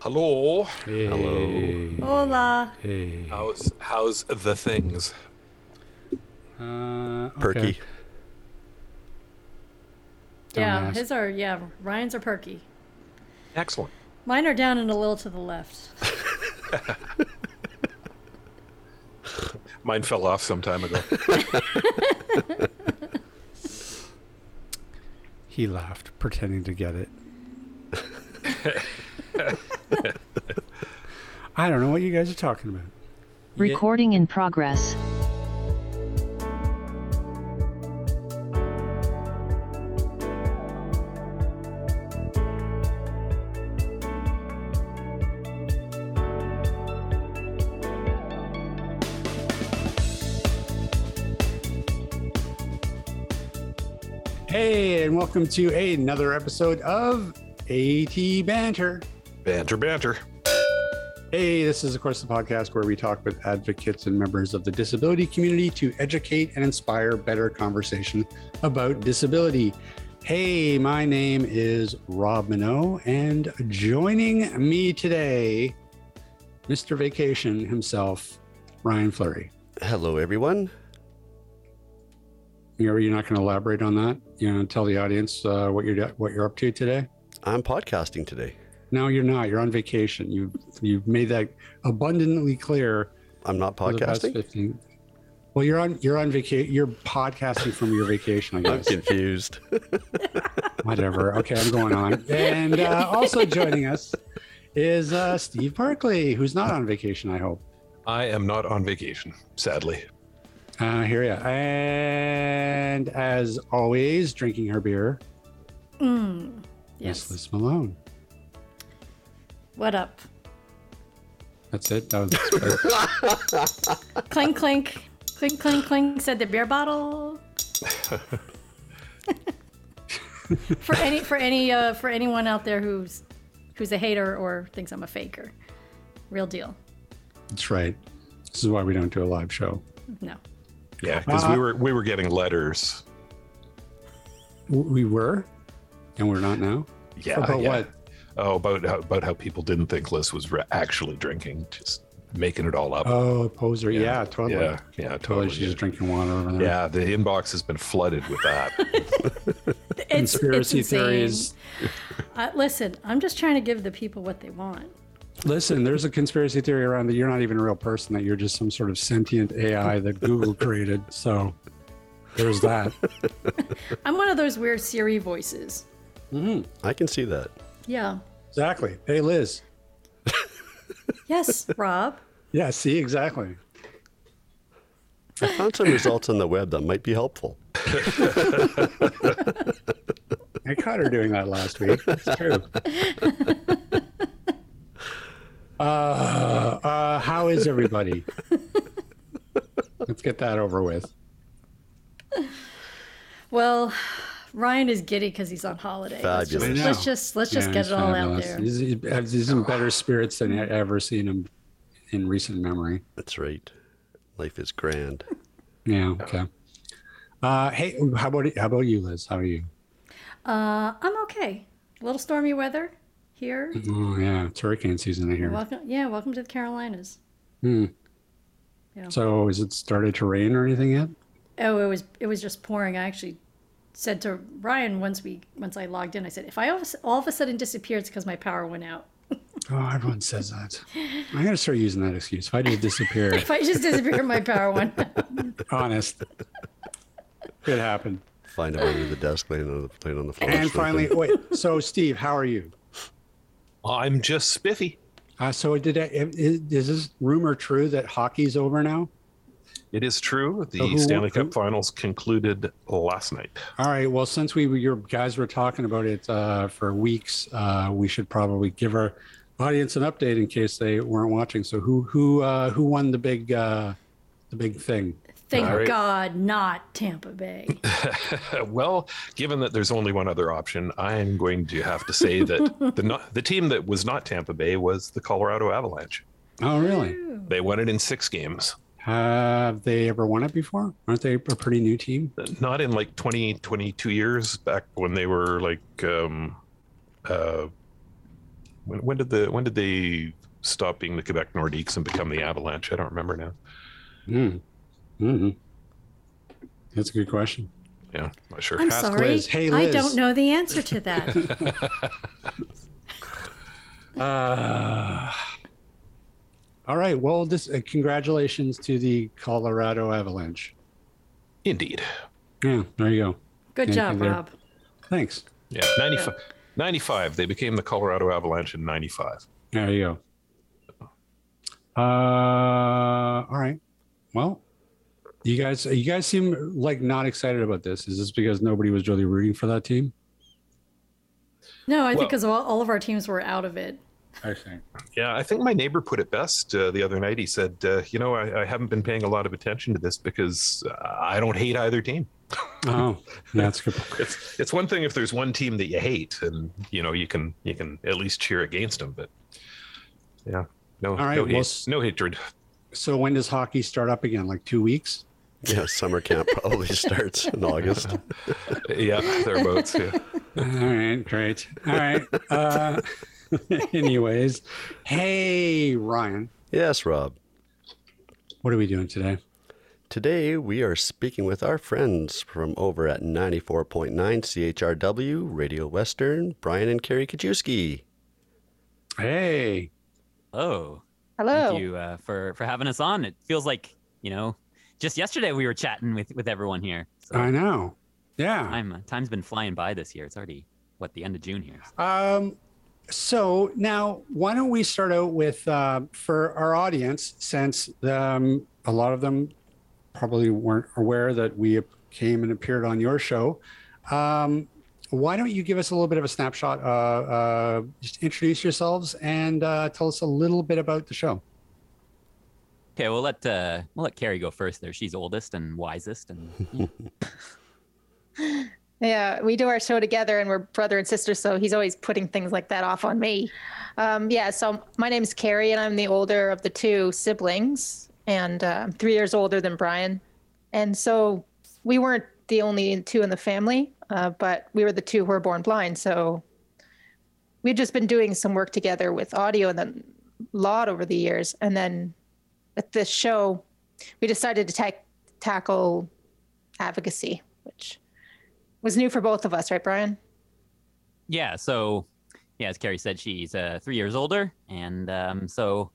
Hello. Hello. Hola. Hey. How's how's the things? Uh, Perky. Don't Yeah, ask. his are yeah. Ryan's are perky. Excellent. Mine are down and a little to the left. Mine fell off some time ago. He laughed, pretending to get it. I don't know what you guys are talking about. Recording in progress. Hey, and welcome to another episode of AT Banter. banter, banter. Hey, this is, of course, the podcast where we talk with advocates and members of the disability community to educate and inspire better conversation about disability. Hey, my name is Rob Mineault, and joining me today, Mr. Vacation himself, Ryan Fleury. Hello, everyone. You're, you're not going to elaborate on that? You know, tell the audience uh, what you're what you're up to today. I'm podcasting today. No, you're not. You're on vacation. You you've made that abundantly clear. I'm not for the past podcasting. Well, you're on you're on vacation. You're podcasting from your vacation, I I'm confused. Whatever. Okay, I'm going on. And uh, also joining us is uh, Steve Barclay, who's not on vacation. I hope. I am not on vacation, sadly. Uh, here ya. And as always, drinking her beer, Mm. Miss Yes. Liz Malone. What up? That's it. That was Clink clink. Clink clink clink said the beer bottle. for any for any uh, for anyone out there who's who's a hater or thinks I'm a faker. Real deal. that's right. This is why we don't do a live show. No. Yeah, because Uh, we were we were getting letters. We were, and we're not now. Yeah. About yeah. what? Oh, about how, about how people didn't think Liz was re- actually drinking, just making it all up. Oh, poser. Yeah, Yeah. totally. yeah, yeah, Totally. totally. She's just drinking water over there. Yeah, the inbox has been flooded with that. It's, Conspiracy it's theories. Uh, listen, I'm just trying to give the people what they want. Listen, there's a conspiracy theory around that you're not even a real person, that you're just some sort of sentient AI that Google created. So there's that. I'm one of those weird Siri voices. Hmm, I can see that. Yeah. Exactly. Hey, Liz. Yes, Rob. Yeah, see, exactly. I found some results on the web that might be helpful. I caught her doing that last week. It's true. Uh, uh, how is everybody? Let's get that over with. Well, Ryan is giddy because he's on holiday. Let's just, Fabulous. I know. let's just let's just Yeah, get it all out there. He's, he's- he's in better spirits than I've ever seen him in recent memory. That's right. Life is grand. Yeah. Okay. Uh, hey, how about how about you, Liz? How are you? Uh, I'm okay. A little stormy weather here. Oh yeah, it's hurricane season I hear. Welcome, yeah, welcome to the Carolinas. Hmm. Yeah. So, has it started to rain or anything yet? Oh, it was it was just pouring. I actually said to Ryan once we once I logged in, I said, if I all of a, all of a sudden disappear, it's because my power went out. Oh, everyone says that. I'm gonna start using that excuse. If I just disappear, If I just disappear, my power went. out. honest, it happened. Find him under the desk, laying on the, laying on the floor. And finally, wait. So, Steve, how are you? I'm just spiffy. Uh, so, did I, is, is this rumor true that hockey's over now? It is true. The So who- Stanley Cup who- Finals concluded last night. All right. Well, since we your guys were talking about it uh, for weeks, uh, we should probably give our audience an update in case they weren't watching. So, who who uh, who won the big uh, the big thing? Thank All right. God, not Tampa Bay. Well, given that there's only one other option, I'm going to have to say that the not, the team that was not Tampa Bay was the Colorado Avalanche. Oh, really? They won it in six games. Have they ever won it before? Aren't they a pretty new team? Not in like 20, 22 years back when they were like um, uh, When, when did the when did they stop being the Quebec Nordiques and become the Avalanche? I don't remember now. Mm. hmm That's a good question. Yeah, not sure. I'm Ask sorry. Liz. Hey, I don't know the answer to that. Uh, all right. Well, this uh, congratulations to the Colorado Avalanche. Indeed. Yeah, there you go. Good Anything job, there? Rob. Thanks. Yeah, 95, 95. They became the Colorado Avalanche in 95. There you go. Uh, all right. Well, you guys, you guys seem like not excited about this. Is this because nobody was really rooting for that team? No, I Well- think because all, all of our teams were out of it. I think. Yeah, I think my neighbor put it best uh, the other night. He said, uh, "You know, I, I haven't been paying a lot of attention to this because uh, I don't hate either team. Oh, that's good. It's it's one thing if there's one team that you hate, and you know you can you can at least cheer against them. But yeah, no, All right, no, well, hate, no hatred. So when does hockey start up again? Like two weeks? Yeah, summer camp probably starts in August. Yeah, thereabouts. Yeah. All right, great. All right. Uh, anyways, hey Ryan, Yes, Rob. what are we doing today? Today we are speaking with our friends from over at 94.9 CHRW Radio Western, Brian and Carrie Kajewski. Hey, Oh, Hello. thank you uh, for for having us on. It feels like you know, just yesterday we were chatting with with everyone here. So I know. Yeah. time uh, time's been flying by this year. It's already what the end of June here. Um, so now, why don't we start out with uh, for our audience, since um, a lot of them probably weren't aware that we came and appeared on your show. Um, why don't you give us a little bit of a snapshot? Uh, uh, just introduce yourselves and uh, tell us a little bit about the show. Okay, we'll let uh, we'll let Carrie go first. There, she's oldest and wisest, and Yeah, we do our show together and we're brother and sister, so he's always putting things like that off on me. Um, yeah, so my name's Carrie and I'm the older of the two siblings, and uh, I'm three years older than Brian. And so we weren't the only two in the family, uh, but we were the two who were born blind. So we'd just been doing some work together with audio and then a lot over the years. And then at this show, we decided to ta- tackle advocacy, which was new for both of us, right, Brian? yeah. So yeah, as Carrie said, she's uh, three years older, and um, so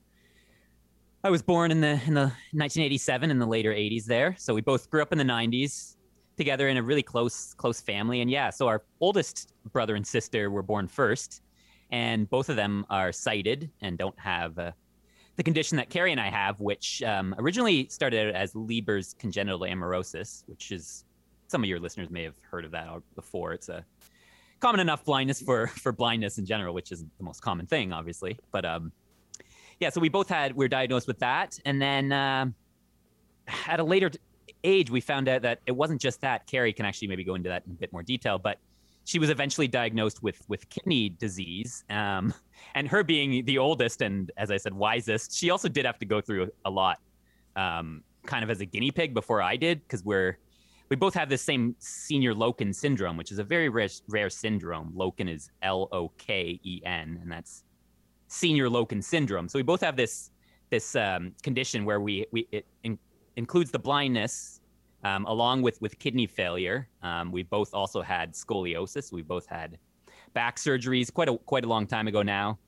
I was born in the in the 1987 in the later 80s there. So we both grew up in the 90s together in a really close close family. And yeah, so our oldest brother and sister were born first, and both of them are sighted and don't have uh, the condition that Carrie and I have, which um, originally started out as Leber's congenital amaurosis, which is some of your listeners may have heard of that before. It's a common enough blindness for for blindness in general, which is the most common thing, obviously. But um, yeah, so we both had we were diagnosed with that, and then um at a later age, we found out that it wasn't just that. Carrie can actually maybe go into that in a bit more detail, but she was eventually diagnosed with with kidney disease. Um, and her being the oldest and, as I said, wisest, she also did have to go through a lot, um, kind of as a guinea pig before I did, because we're we both have the same Senior-Loken syndrome, which is a very rare, rare syndrome. Loken is L O K E N, and that's Senior-Loken syndrome. So we both have this this um, condition where we we it in, includes the blindness um, along with with kidney failure. Um, we both also had scoliosis. We both had back surgeries quite a quite a long time ago now.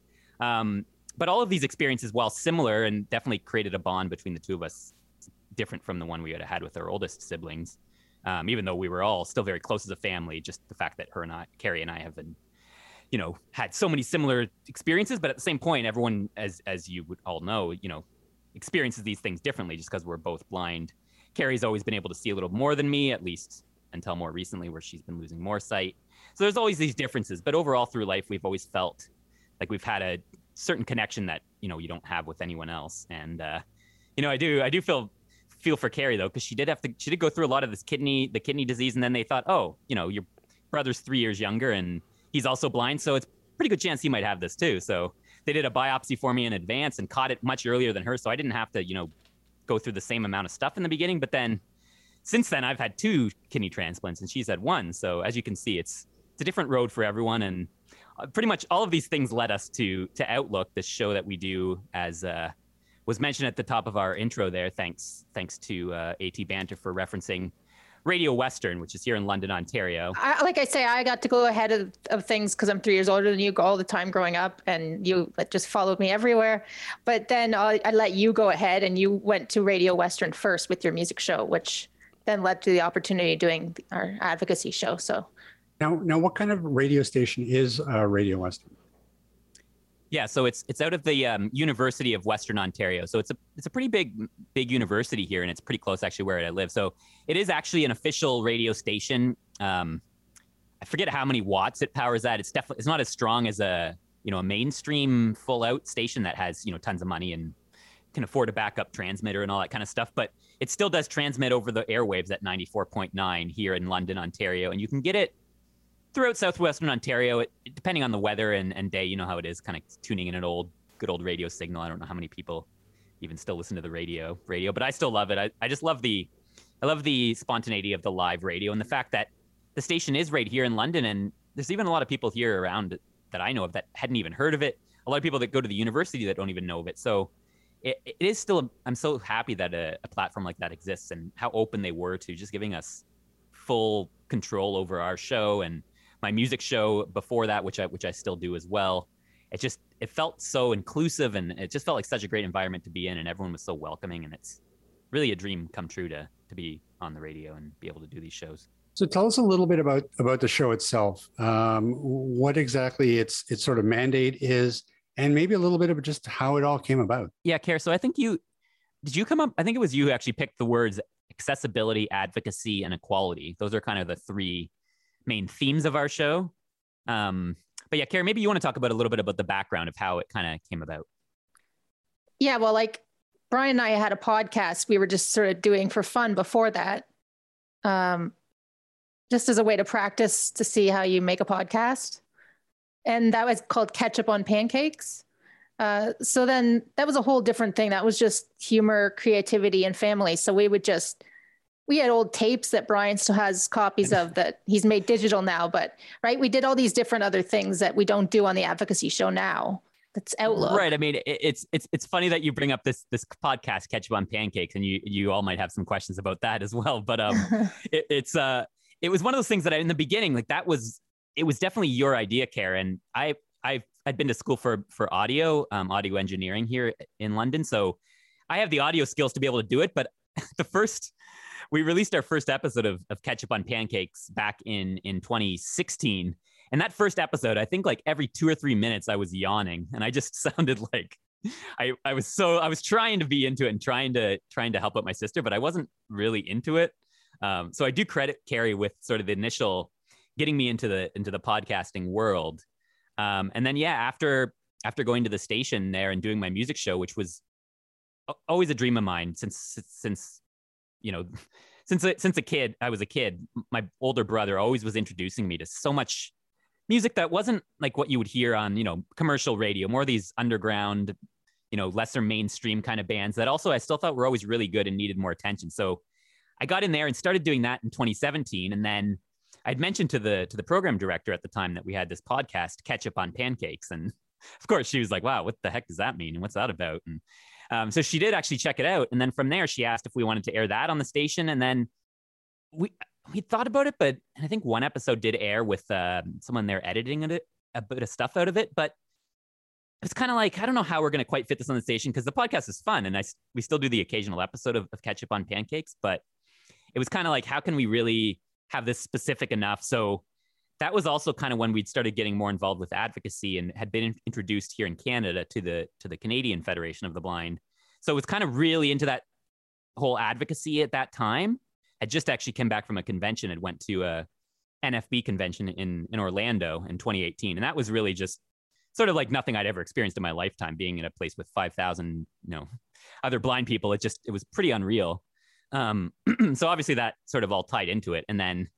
Um, but all of these experiences, while similar and definitely created a bond between the two of us, different from the one we had had with our oldest siblings. Um, even though we were all still very close as a family, just the fact that her and I, Carrie and I, have been, you know, had so many similar experiences. But at the same point, everyone, as as you would all know, you know, experiences these things differently, just because we're both blind. Carrie's always been able to see a little more than me, at least until more recently, where she's been losing more sight. So there's always these differences. But overall, through life, we've always felt like we've had a certain connection that you know you don't have with anyone else. And uh, you know, I do I do feel feel for Carrie though, because she did have to she did go through a lot of this kidney the kidney disease, and then they thought, oh, you know, your brother's three years younger and he's also blind, so it's pretty good chance he might have this too. So they did a biopsy for me in advance and caught it much earlier than her, so I didn't have to you know go through the same amount of stuff in the beginning. But then since then, I've had two kidney transplants and she's had one. So as you can see, it's it's a different road for everyone and uh, pretty much all of these things led us to to Outlook, this show that we do as uh, was mentioned at the top of our intro there. Thanks thanks to uh, AT Banter for referencing Radio Western, which is here in London, Ontario. I, like I say, I got to go ahead of, of things because I'm three years older than you all the time growing up, and you just followed me everywhere. But then I, I let you go ahead, and you went to Radio Western first with your music show, which then led to the opportunity of doing our advocacy show. So now, now, what kind of radio station is uh, Radio Western? Yeah, so it's it's out of the um, University of Western Ontario. So it's a it's a pretty big big university here, and it's pretty close actually where I live. So it is actually an official radio station. Um, I forget how many watts it powers at. It's definitely it's not as strong as a you know a mainstream full out station that has you know tons of money and can afford a backup transmitter and all that kind of stuff. But it still does transmit over the airwaves at 94.9 here in London, Ontario, and you can get it throughout southwestern Ontario, it, depending on the weather and, and day, you know how it is, kind of tuning in an old, good old radio signal. I don't know how many people even still listen to the radio, radio, but I still love it. I, I just love the, I love the spontaneity of the live radio and the fact that the station is right here in London, and there's even a lot of people here around that I know of that hadn't even heard of it. A lot of people that go to the university that don't even know of it. So it, it is still. A, I'm so happy that a, a platform like that exists and how open they were to just giving us full control over our show and my music show before that, which I which I still do as well. It just it felt so inclusive and it just felt like such a great environment to be in, and everyone was so welcoming, and it's really a dream come true to to be on the radio and be able to do these shows. So tell us a little bit about about the show itself. Um, what exactly its its sort of mandate is, and maybe a little bit of just how it all came about. Yeah, Care. So I think you did you come up. I think it was you who actually picked the words accessibility, advocacy, and equality. Those are kind of the three main themes of our show. Um, but yeah, Carrie, maybe you want to talk about a little bit about the background of how it kind of came about. Yeah, well, like Brian and I had a podcast we were just sort of doing for fun before that, um, just as a way to practice to see how you make a podcast. And that was called Ketchup on Pancakes. Uh, so then that was a whole different thing. That was just humor, creativity, and family. So we would just we had old tapes that Brian still has copies of that he's made digital now, but right, we did all these different other things that we don't do on the advocacy show now. That's Outlook. Right. I mean, it's it's it's funny that you bring up this this podcast, Ketchup on Pancakes, and you you all might have some questions about that as well. But um, it, it's uh, it was one of those things that I, in the beginning, like that was it was definitely your idea, Karen. I I've I'd been to school for for audio, um, audio engineering here in London, so I have the audio skills to be able to do it. But the first we released our first episode of, of Ketchup on Pancakes back in in 2016. And that first episode, I think like every two or three minutes, I was yawning, and I just sounded like I I was so I was trying to be into it and trying to trying to help out my sister, but I wasn't really into it. Um, so I do credit Carrie with sort of the initial getting me into the into the podcasting world. Um, and then yeah, after after going to the station there and doing my music show, which was always a dream of mine since since you know, since since a kid, I was a kid. My older brother always was introducing me to so much music that wasn't like what you would hear on you know commercial radio, more these underground, you know, lesser mainstream kind of bands that also I still thought were always really good and needed more attention. So I got in there and started doing that in 2017, and then I'd mentioned to the to the program director at the time that we had this podcast, Ketchup on Pancakes, and of course she was like, "Wow, what the heck does that mean? And what's that about?" And um, so she did actually check it out, and then from there she asked if we wanted to air that on the station, and then we we thought about it, but I think one episode did air with uh, someone there editing it, a bit of stuff out of it, but it's kind of like I don't know how we're going to quite fit this on the station because the podcast is fun, and I we still do the occasional episode of, of Ketchup on Pancakes, but it was kind of like how can we really have this specific enough? So that was also kind of when we'd started getting more involved with advocacy and had been introduced here in Canada to the to the Canadian Federation of the Blind. So it was kind of really into that whole advocacy at that time. I just actually came back from a convention and went to a NFB convention in in Orlando in 2018, and that was really just sort of like nothing I'd ever experienced in my lifetime. Being in a place with 5,000, you know, other blind people, it just it was pretty unreal. Um, so obviously that sort of all tied into it, and then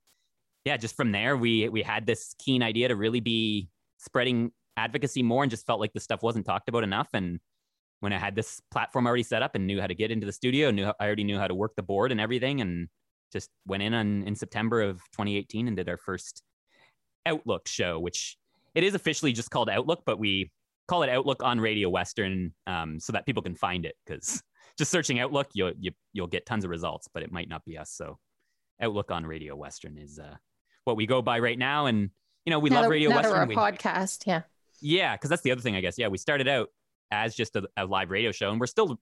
yeah, just from there, we we had this keen idea to really be spreading advocacy more, and just felt like the stuff wasn't talked about enough. And when I had this platform already set up and knew how to get into the studio, knew I already knew how to work the board and everything, and just went in on in September of 2018 and did our first Outlook show, which it is officially just called Outlook, but we call it Outlook on Radio Western um, so that people can find it because just searching Outlook, you'll you, you'll get tons of results, but it might not be us. So Outlook on Radio Western is uh, what we go by right now, and you know we now love Radio now Western. we're a podcast, yeah. yeah, because that's the other thing, I guess. Yeah, we started out as just a, a live radio show, and we're still,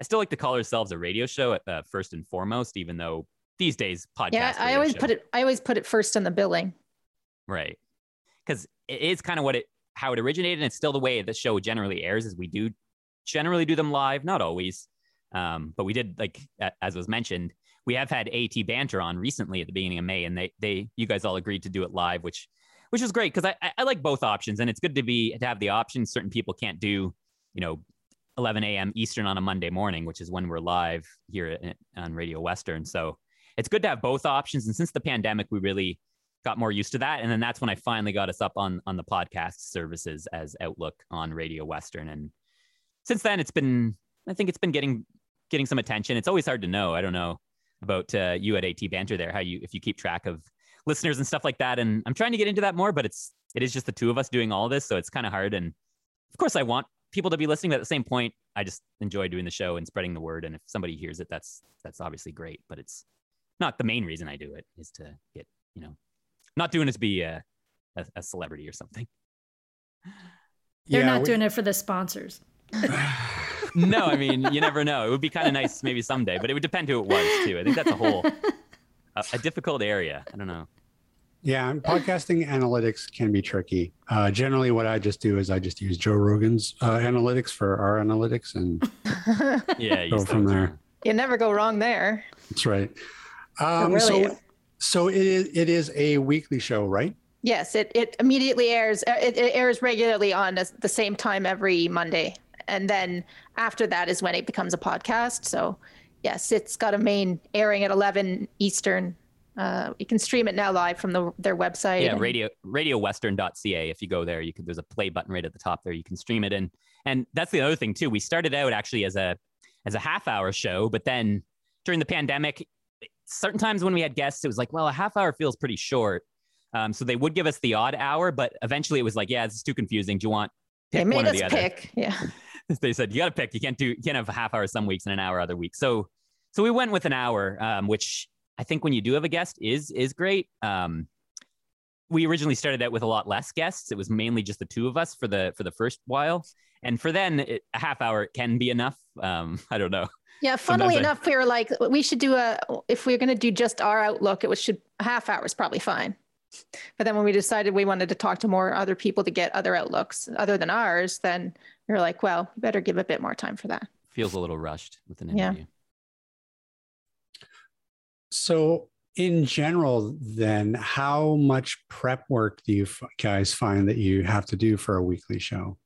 I still like to call ourselves a radio show at uh, first and foremost, even though these days podcast. Yeah, I always show. put it. I always put it first in the billing. right because it is kind of what it how it originated, and it's still the way the show generally airs. Is we do generally do them live, not always, um, but we did like as was mentioned. We have had AT banter on recently at the beginning of May, and they they you guys all agreed to do it live, which which is great because I, I like both options, and it's good to be to have the options. Certain people can't do, you know, 11 a.m. Eastern on a Monday morning, which is when we're live here at, on Radio Western. So it's good to have both options. And since the pandemic, we really got more used to that, and then that's when I finally got us up on on the podcast services as Outlook on Radio Western. And since then, it's been I think it's been getting getting some attention. It's always hard to know. I don't know about uh, you at AT Banter there, how you if you keep track of listeners and stuff like that. And I'm trying to get into that more, but it's it is just the two of us doing all this, so it's kind of hard. And of course, I want people to be listening, but at the same point, I just enjoy doing the show and spreading the word. And if somebody hears it, that's that's obviously great. But it's not the main reason I do it is to get you know not doing it to be a a, a celebrity or something. They're Yeah, not we- doing it for the sponsors. no, I mean you never know. It would be kind of nice maybe someday, but it would depend who it was too. I think that's a whole a, a difficult area. I don't know. Yeah, podcasting analytics can be tricky. Uh, generally, what I just do is I just use Joe Rogan's uh, analytics for our analytics, and Yeah, Go from there. You never go wrong there. that's right. Um, really so, is. so it is. It is a weekly show, right? Yes, it, it immediately airs. uh, It, it airs regularly on a- the same time every Monday, and then after that is when it becomes a podcast. So, yes, it's got a main airing at 11 Eastern. Uh, you can stream it now live from the, their website. yeah and- radio radiowestern.ca if you go there you can there's a play button right at the top there you can stream it and and that's the other thing too we started out actually as a as a half hour show but then during the pandemic certain times when we had guests it was like well a half hour feels pretty short um, so they would give us the odd hour but eventually it was like yeah this is too confusing do you want They made one or us the other pick. Yeah. they said you got to pick. You can't do. You can't have a half hour some weeks and an hour other weeks. So, so we went with an hour, um, which I think when you do have a guest is is great. Um, we originally started out with a lot less guests. It was mainly just the two of us for the for the first while, and for then it, a half hour can be enough. Um, I don't know. Yeah, funnily Sometimes I- enough, we were like, we should do a, if we are going to do just our outlook, it was should half hour is probably fine. But then when we decided we wanted to talk to more other people to get other outlooks other than ours, then we were like, well, we better give a bit more time for that. Feels a little rushed with an interview. Yeah. interview. So, in general, then, how much prep work do you guys find that you have to do for a weekly show?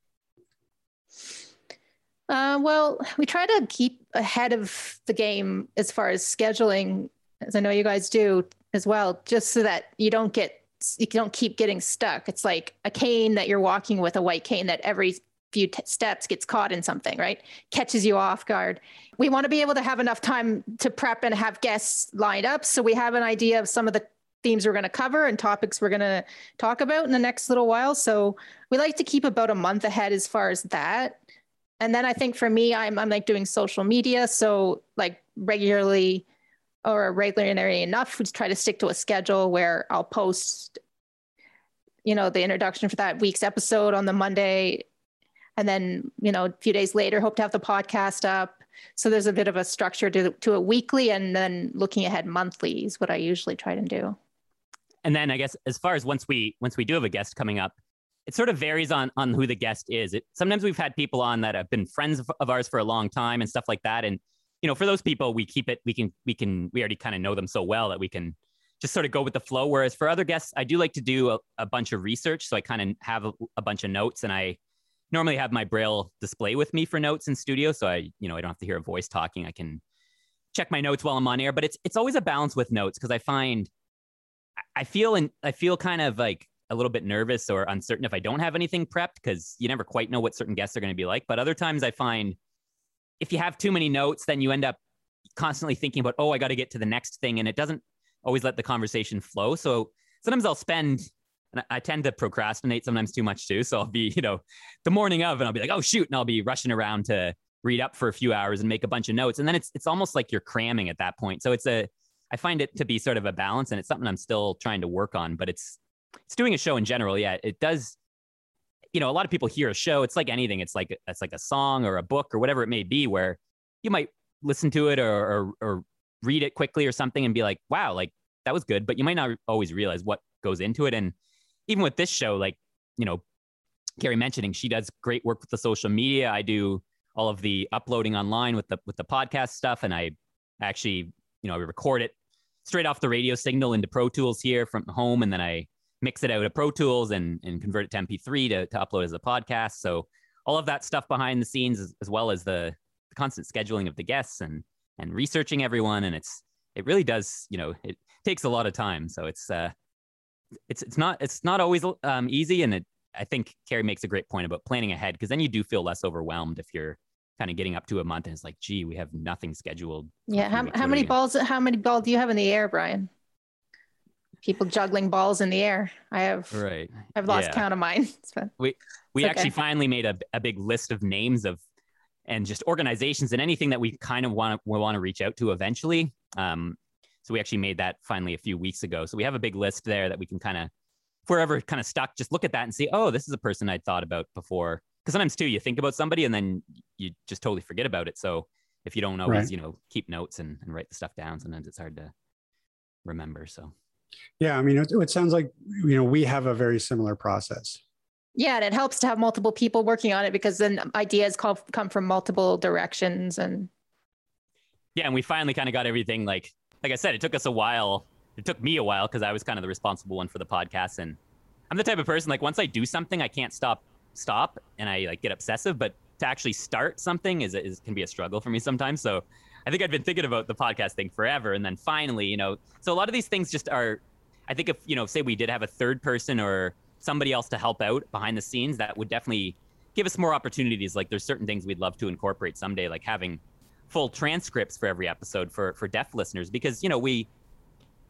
Uh, well, we try to keep ahead of the game as far as scheduling, as I know you guys do as well, just so that you don't get you don't keep getting stuck. It's like a cane that you're walking with, a white cane that every few t- steps gets caught in something, right? Catches you off guard. We want to be able to have enough time to prep and have guests lined up, so we have an idea of some of the themes we're going to cover and topics we're going to talk about in the next little while. So we like to keep about a month ahead as far as that and then I think for me, I'm I'm like doing social media, so like regularly or regularly enough, we try to stick to a schedule where I'll post, you know, the introduction for that week's episode on the Monday, and then you know a few days later, hope to have the podcast up. So there's a bit of a structure to to a weekly, and then looking ahead monthly is what I usually try to do. and then I guess as far as once we once we do have a guest coming up, it sort of varies on on who the guest is. It sometimes we've had people on that have been friends of, of ours for a long time and stuff like that. And you know, for those people, we keep it. We can we can we already kind of know them so well that we can just sort of go with the flow. Whereas for other guests, I do like to do a, a bunch of research, so I kind of have a, a bunch of notes, and I normally have my braille display with me for notes in studio, so I you know I don't have to hear a voice talking. I can check my notes while I'm on air, but it's it's always a balance with notes because I find I feel and I feel kind of like a little bit nervous or uncertain if I don't have anything prepped because you never quite know what certain guests are going to be like. But other times I find if you have too many notes, then you end up constantly thinking about, oh, I got to get to the next thing. And it doesn't always let the conversation flow. So sometimes I'll spend and I tend to procrastinate sometimes too much too. So I'll be, you know, the morning of, and I'll be like, oh shoot, and I'll be rushing around to read up for a few hours and make a bunch of notes, and then it's it's almost like you're cramming at that point. So it's a, I find it to be sort of a balance, and it's something I'm still trying to work on. But it's it's doing a show in general. Yeah, it does. You know, a lot of people hear a show. It's like anything. It's like it's like a song or a book or whatever it may be, where you might listen to it or, or, or read it quickly or something and be like, wow, like that was good, but you might not always realize what goes into it. And even with this show, like, you know, Carrie mentioning, she does great work with the social media. I do all of the uploading online with the with the podcast stuff, and I actually, you know, I record it straight off the radio signal into Pro Tools here from home, and then I mix it out of Pro Tools and and convert it to MP3 to, to upload as a podcast. So all of that stuff behind the scenes, as, as well as the, the constant scheduling of the guests and and researching everyone, and it's it really does, you know, it takes a lot of time. So it's uh, it's it's not it's not always um, easy, and it, I think Carrie makes a great point about planning ahead because then you do feel less overwhelmed if you're kind of getting up to a month and it's like, gee, we have nothing scheduled. Yeah. How, how many balls? How many balls do you have in the air, Brian? People juggling balls in the air. I have. Right. I've lost yeah. count of mine. we we okay. actually finally made a, a big list of names of and just organizations and anything that we kind of want to want to reach out to eventually. Um, so we actually made that finally a few weeks ago. So we have a big list there that we can kind of, if we're ever kind of stuck, just look at that and see, oh, this is a person I'd thought about before. Because sometimes too, you think about somebody and then you just totally forget about it. So if you don't always, right. you know, keep notes and, and write the stuff down, sometimes it's hard to remember. So. Yeah, I mean, it, it sounds like you know we have a very similar process. Yeah, and it helps to have multiple people working on it because then ideas come come from multiple directions and. Yeah, and we finally kind of got everything like like I said, it took us a while. It took me a while because I was kind of the responsible one for the podcast, and I'm the type of person like once I do something, I can't stop stop, and I like get obsessive. But to actually start something is is can be a struggle for me sometimes. So I think I'd been thinking about the podcast thing forever, and then finally, you know, so a lot of these things just are. I think if you know, say we did have a third person or somebody else to help out behind the scenes, that would definitely give us more opportunities. Like there's certain things we'd love to incorporate someday, like having full transcripts for every episode for for deaf listeners because you know we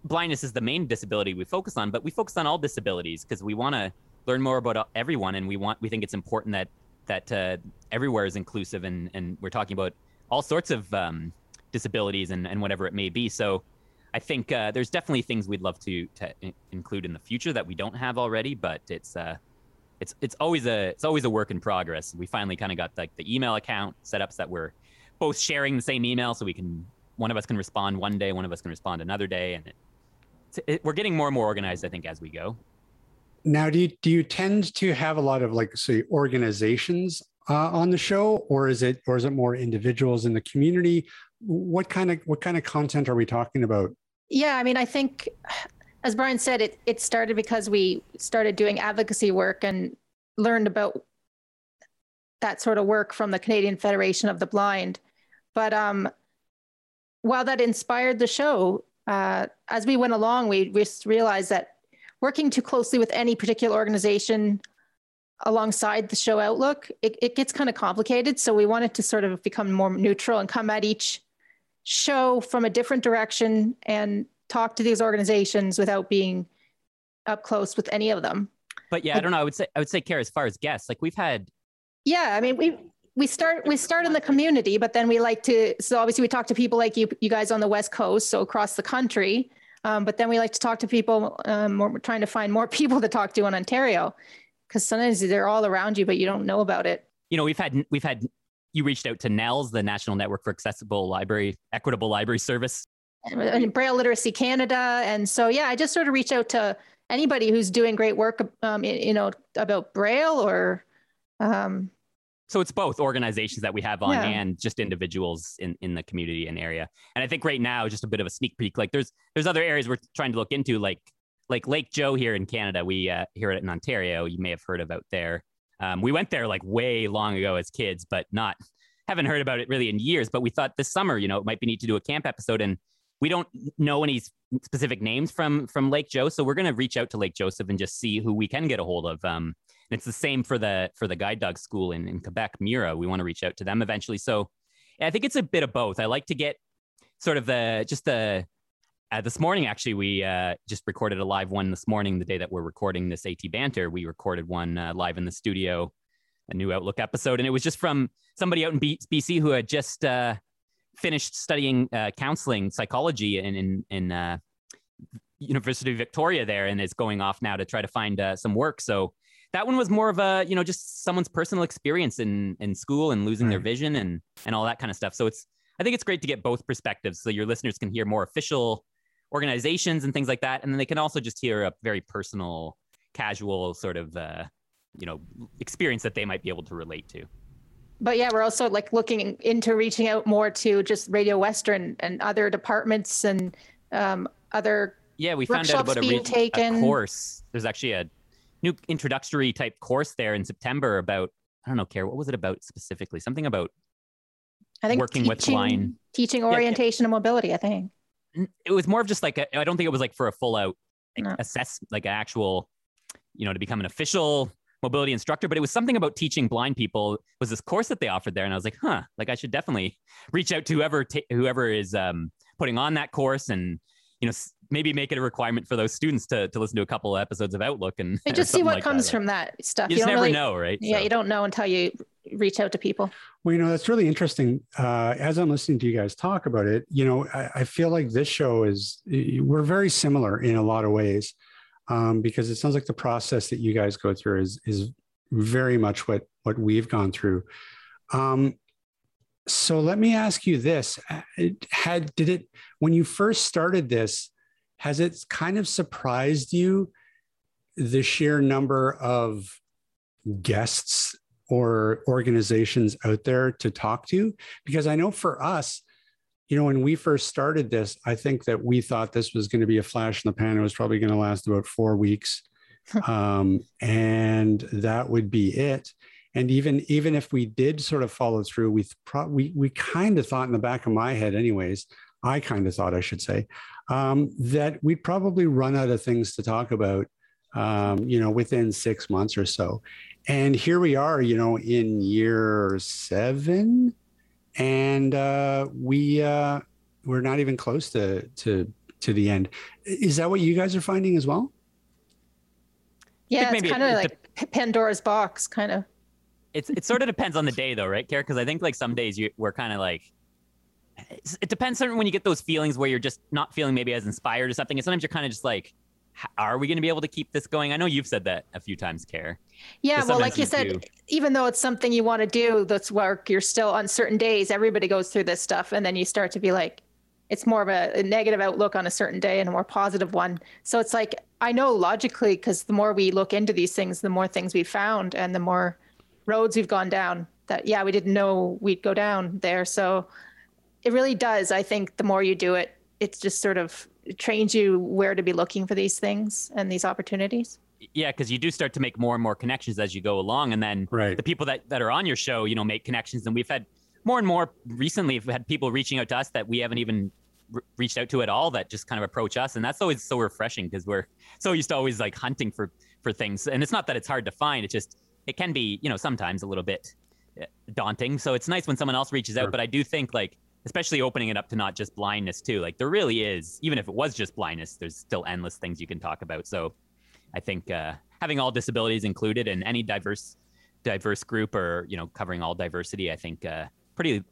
blindness is the main disability we focus on, but we focus on all disabilities because we want to learn more about everyone, and we want we think it's important that that uh, everywhere is inclusive, and and we're talking about all sorts of um, disabilities and and whatever it may be. So. I think uh, there's definitely things we'd love to to include in the future that we don't have already, but it's uh, it's it's always a it's always a work in progress. We finally kind of got like the email account setups that we're both sharing the same email so we can one of us can respond one day one of us can respond another day and it, it, we're getting more and more organized i think as we go now do you do you tend to have a lot of like say organizations uh, on the show or is it or is it more individuals in the community what kind of what kind of content are we talking about yeah i mean i think as brian said it it started because we started doing advocacy work and learned about that sort of work from the canadian federation of the blind but um, while that inspired the show, uh, as we went along, we just realized that working too closely with any particular organization alongside the show outlook, it, it gets kind of complicated. So we wanted to sort of become more neutral and come at each show from a different direction and talk to these organizations without being up close with any of them. But yeah, but, I don't know. I would say I would say, care as far as guests, like we've had. Yeah, I mean, we we start we start in the community but then we like to so obviously we talk to people like you you guys on the west coast so across the country um, but then we like to talk to people um, we're trying to find more people to talk to in ontario because sometimes they're all around you but you don't know about it you know we've had we've had you reached out to NELS, the National Network for Accessible Library, Equitable Library Service. And Braille Literacy Canada. And so, yeah, I just sort of reach out to anybody who's doing great work, um, you know, about Braille or um, so it's both organizations that we have on yeah. and just individuals in, in the community and area. And I think right now, just a bit of a sneak peek, like there's there's other areas we're trying to look into, like like Lake Joe here in Canada. We uh, here in Ontario, you may have heard about there. Um, we went there like way long ago as kids, but not haven't heard about it really in years. But we thought this summer, you know, it might be neat to do a camp episode, and we don't know any specific names from from Lake Joe, so we're to reach out to Lake Joseph and just see who we can get a hold of. Um, and it's the same for the for the guide dog school in, in Quebec, Mira. We want to reach out to them eventually. So I think it's a bit of both. I like to get sort of the just the uh, this morning, actually, we uh, just recorded a live one this morning, the day that we're recording this AT Banter. We recorded one uh, live in the studio, a new Outlook episode. And it was just from somebody out in B- BC who had just uh, finished studying uh, counseling psychology in, in, in uh, University of Victoria there and is going off now to try to find some work. So that one was more of a, you know, just someone's personal experience in, in school and losing right. their vision and, and all that kind of stuff. So it's, I think it's great to get both perspectives so your listeners can hear more official organizations and things like that. And then they can also just hear a very personal, casual sort of, uh, you know, experience that they might be able to relate to. But yeah, we're also like looking into reaching out more to just Radio Western and other departments and um, other. Yeah, we found out about a, re- a course. There's actually a new introductory type course there in September about I don't know, care what was it about specifically? Something about I think working teaching, with blind teaching orientation yeah, yeah. and mobility. I think it was more of just like I don't think it was like for a full out like, no. assess like an actual, you know, to become an official mobility instructor, but it was something about teaching blind people. Was this course that they offered there, and I was like, huh, like I should definitely reach out to whoever ta- whoever is um, putting on that course and you know maybe make it a requirement for those students to, to listen to a couple of episodes of Outlook and, and just see what like comes that. from that stuff. You, you just never really, know, right? Yeah, so. you don't know until you reach out to people. Well, you know, that's really interesting. Uh, as I'm listening to you guys talk about it, you know, I, I, feel like this show is, we're very similar in a lot of ways um, because it sounds like the process that you guys go through is, is very much what, what we've gone through. Um, so let me ask you this had did it when you first started this has it kind of surprised you the sheer number of guests or organizations out there to talk to? Because I know for us, you know, when we first started this, I think that we thought this was going to be a flash in the pan. It was probably going to last about four weeks. um, and that would be it. And even even if we did sort of follow through, we pro- we we kind of thought in the back of my head, anyways. I kind of thought I should say um, that we'd probably run out of things to talk about, um, you know, within six months or so. And here we are, you know, in year seven, and uh, we uh, we're not even close to to to the end. Is that what you guys are finding as well? Yeah, it's kind of like the, Pandora's box, kind of. It's it sort of depends on the day, though, right, Kara? Because I think like some days you we're kind of like. It depends on when you get those feelings where you're just not feeling maybe as inspired or something, and sometimes you're kind of just like, are we going to be able to keep this going? I know you've said that a few times, Care. Yeah, well, like you said, even though it's something you want to do, that's work. You're still on certain days. Everybody goes through this stuff, and then you start to be like, it's more of a, a negative outlook on a certain day and a more positive one. So it's like I know logically because the more we look into these things, the more things we've found, and the more roads we've gone down. That yeah, we didn't know we'd go down there. So it really does. I think the more you do it, it's just sort of trains you where to be looking for these things and these opportunities yeah because you do start to make more and more connections as you go along and then right. the people that, that are on your show you know make connections and we've had more and more recently we've had people reaching out to us that we haven't even re- reached out to at all that just kind of approach us and that's always so refreshing because we're so used to always like hunting for for things and it's not that it's hard to find it's just it can be you know sometimes a little bit eh, daunting so it's nice when someone else reaches out but i do think like especially opening it up to not just blindness too. Like there really is, even if it was just blindness, there's still endless things you can talk about. So I think uh, having all disabilities included and any diverse diverse group or you know covering all diversity, I think uh, pretty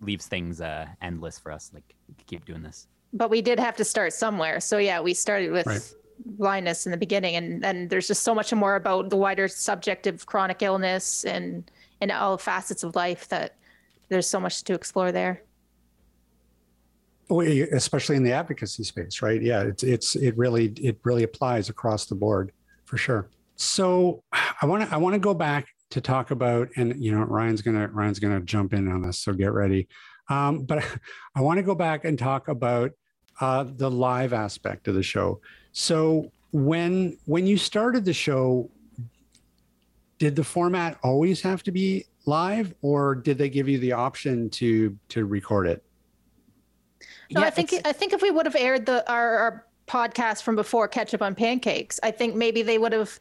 leaves things uh, endless for us. Like keep doing this. But we did have to start somewhere. So yeah, we started with. Right. blindness in the beginning and then there's just so much more about the wider subject of chronic illness and and all facets of life that there's so much to explore there especially in the advocacy space, right? Yeah, it's it's it really it really applies across the board for sure. So I want to I want to go back to talk about, and you know, Ryan's gonna Ryan's gonna jump in on this, so get ready. Um, but I want to go back and talk about uh, the live aspect of the show. So when when you started the show, did the format always have to be live, or did they give you the option to to record it? No, yeah, I think I think if we would have aired the our, our podcast from before Ketchup on Pancakes, I think maybe they would have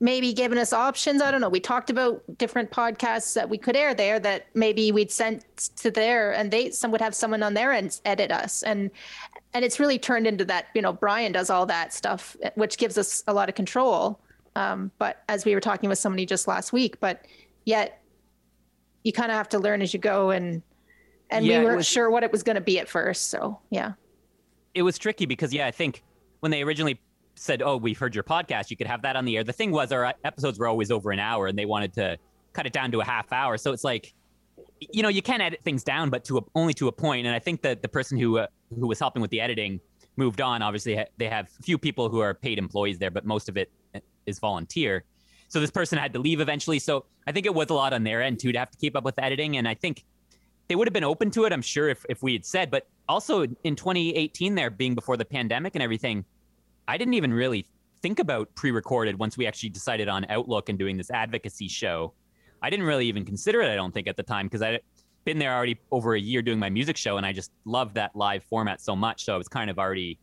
maybe given us options. I don't know. We talked about different podcasts that we could air there that maybe we'd sent to there and they some would have someone on their end edit us. And and it's really turned into that you know brian does all that stuff which gives us a lot of control um, but as we were talking with somebody just last week but yet you kind of have to learn as you go and and Yeah, we weren't was- sure what it was going to be at first so yeah it was tricky because yeah, I think when they originally said, "Oh, we've heard your podcast, you could have that on the air." The thing was, our episodes were always over an hour, and they wanted to cut it down to a half hour. So it's like, you know, you can edit things down, but to a, only to a point. And I think that the person who uh, who was helping with the editing moved on. Obviously, ha- they have a few people who are paid employees there, but most of it uh, volunteer. So this person had to leave eventually. So I think it was a lot on their end too to have to keep up with editing. And I think they would have been open to it, I'm sure, if, if we had said. But also in 2018, there being before the pandemic and everything, I didn't even really think about pre recorded once we actually decided on Outlook and doing this advocacy show. I didn't really even consider it, I don't think, at the time, because I'd been there already over a year doing my music show and I just loved that live format so much. So I was kind of already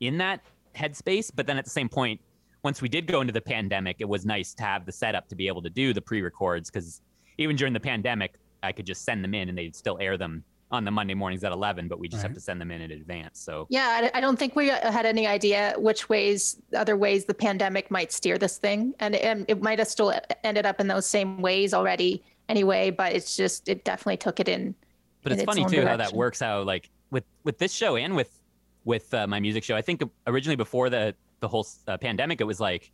in that headspace. But then at the same point, once we did go into the pandemic, it was nice to have the setup to be able to do the pre records because even during the pandemic, I could just send them in and they'd still air them on the Monday mornings at 11, but we just have to send them in in advance. So yeah I, I don't think we uh, had any idea which ways other ways the pandemic might steer this thing and it, it might have still ended up in those same ways already anyway but it's just it definitely took it in but in it's its funny own too how that works out like with with this show and with with uh, my music show i think originally before the the whole uh, pandemic it was like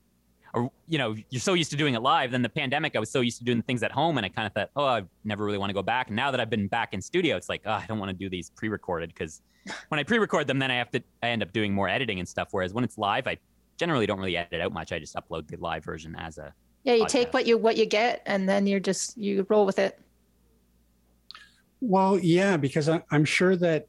or you know you're so used to doing it live then the pandemic i was so used to doing things at home and i kind of thought oh i never really want to go back. And now that i've been back in studio it's like oh, i don't want to do these pre-recorded because when i pre-record them then i have to i end up doing more editing and stuff whereas when it's live i generally don't really edit out much i just upload the live version as a yeah you take what you what you get and then you're just you roll with it. Well, yeah, because I, I'm sure that,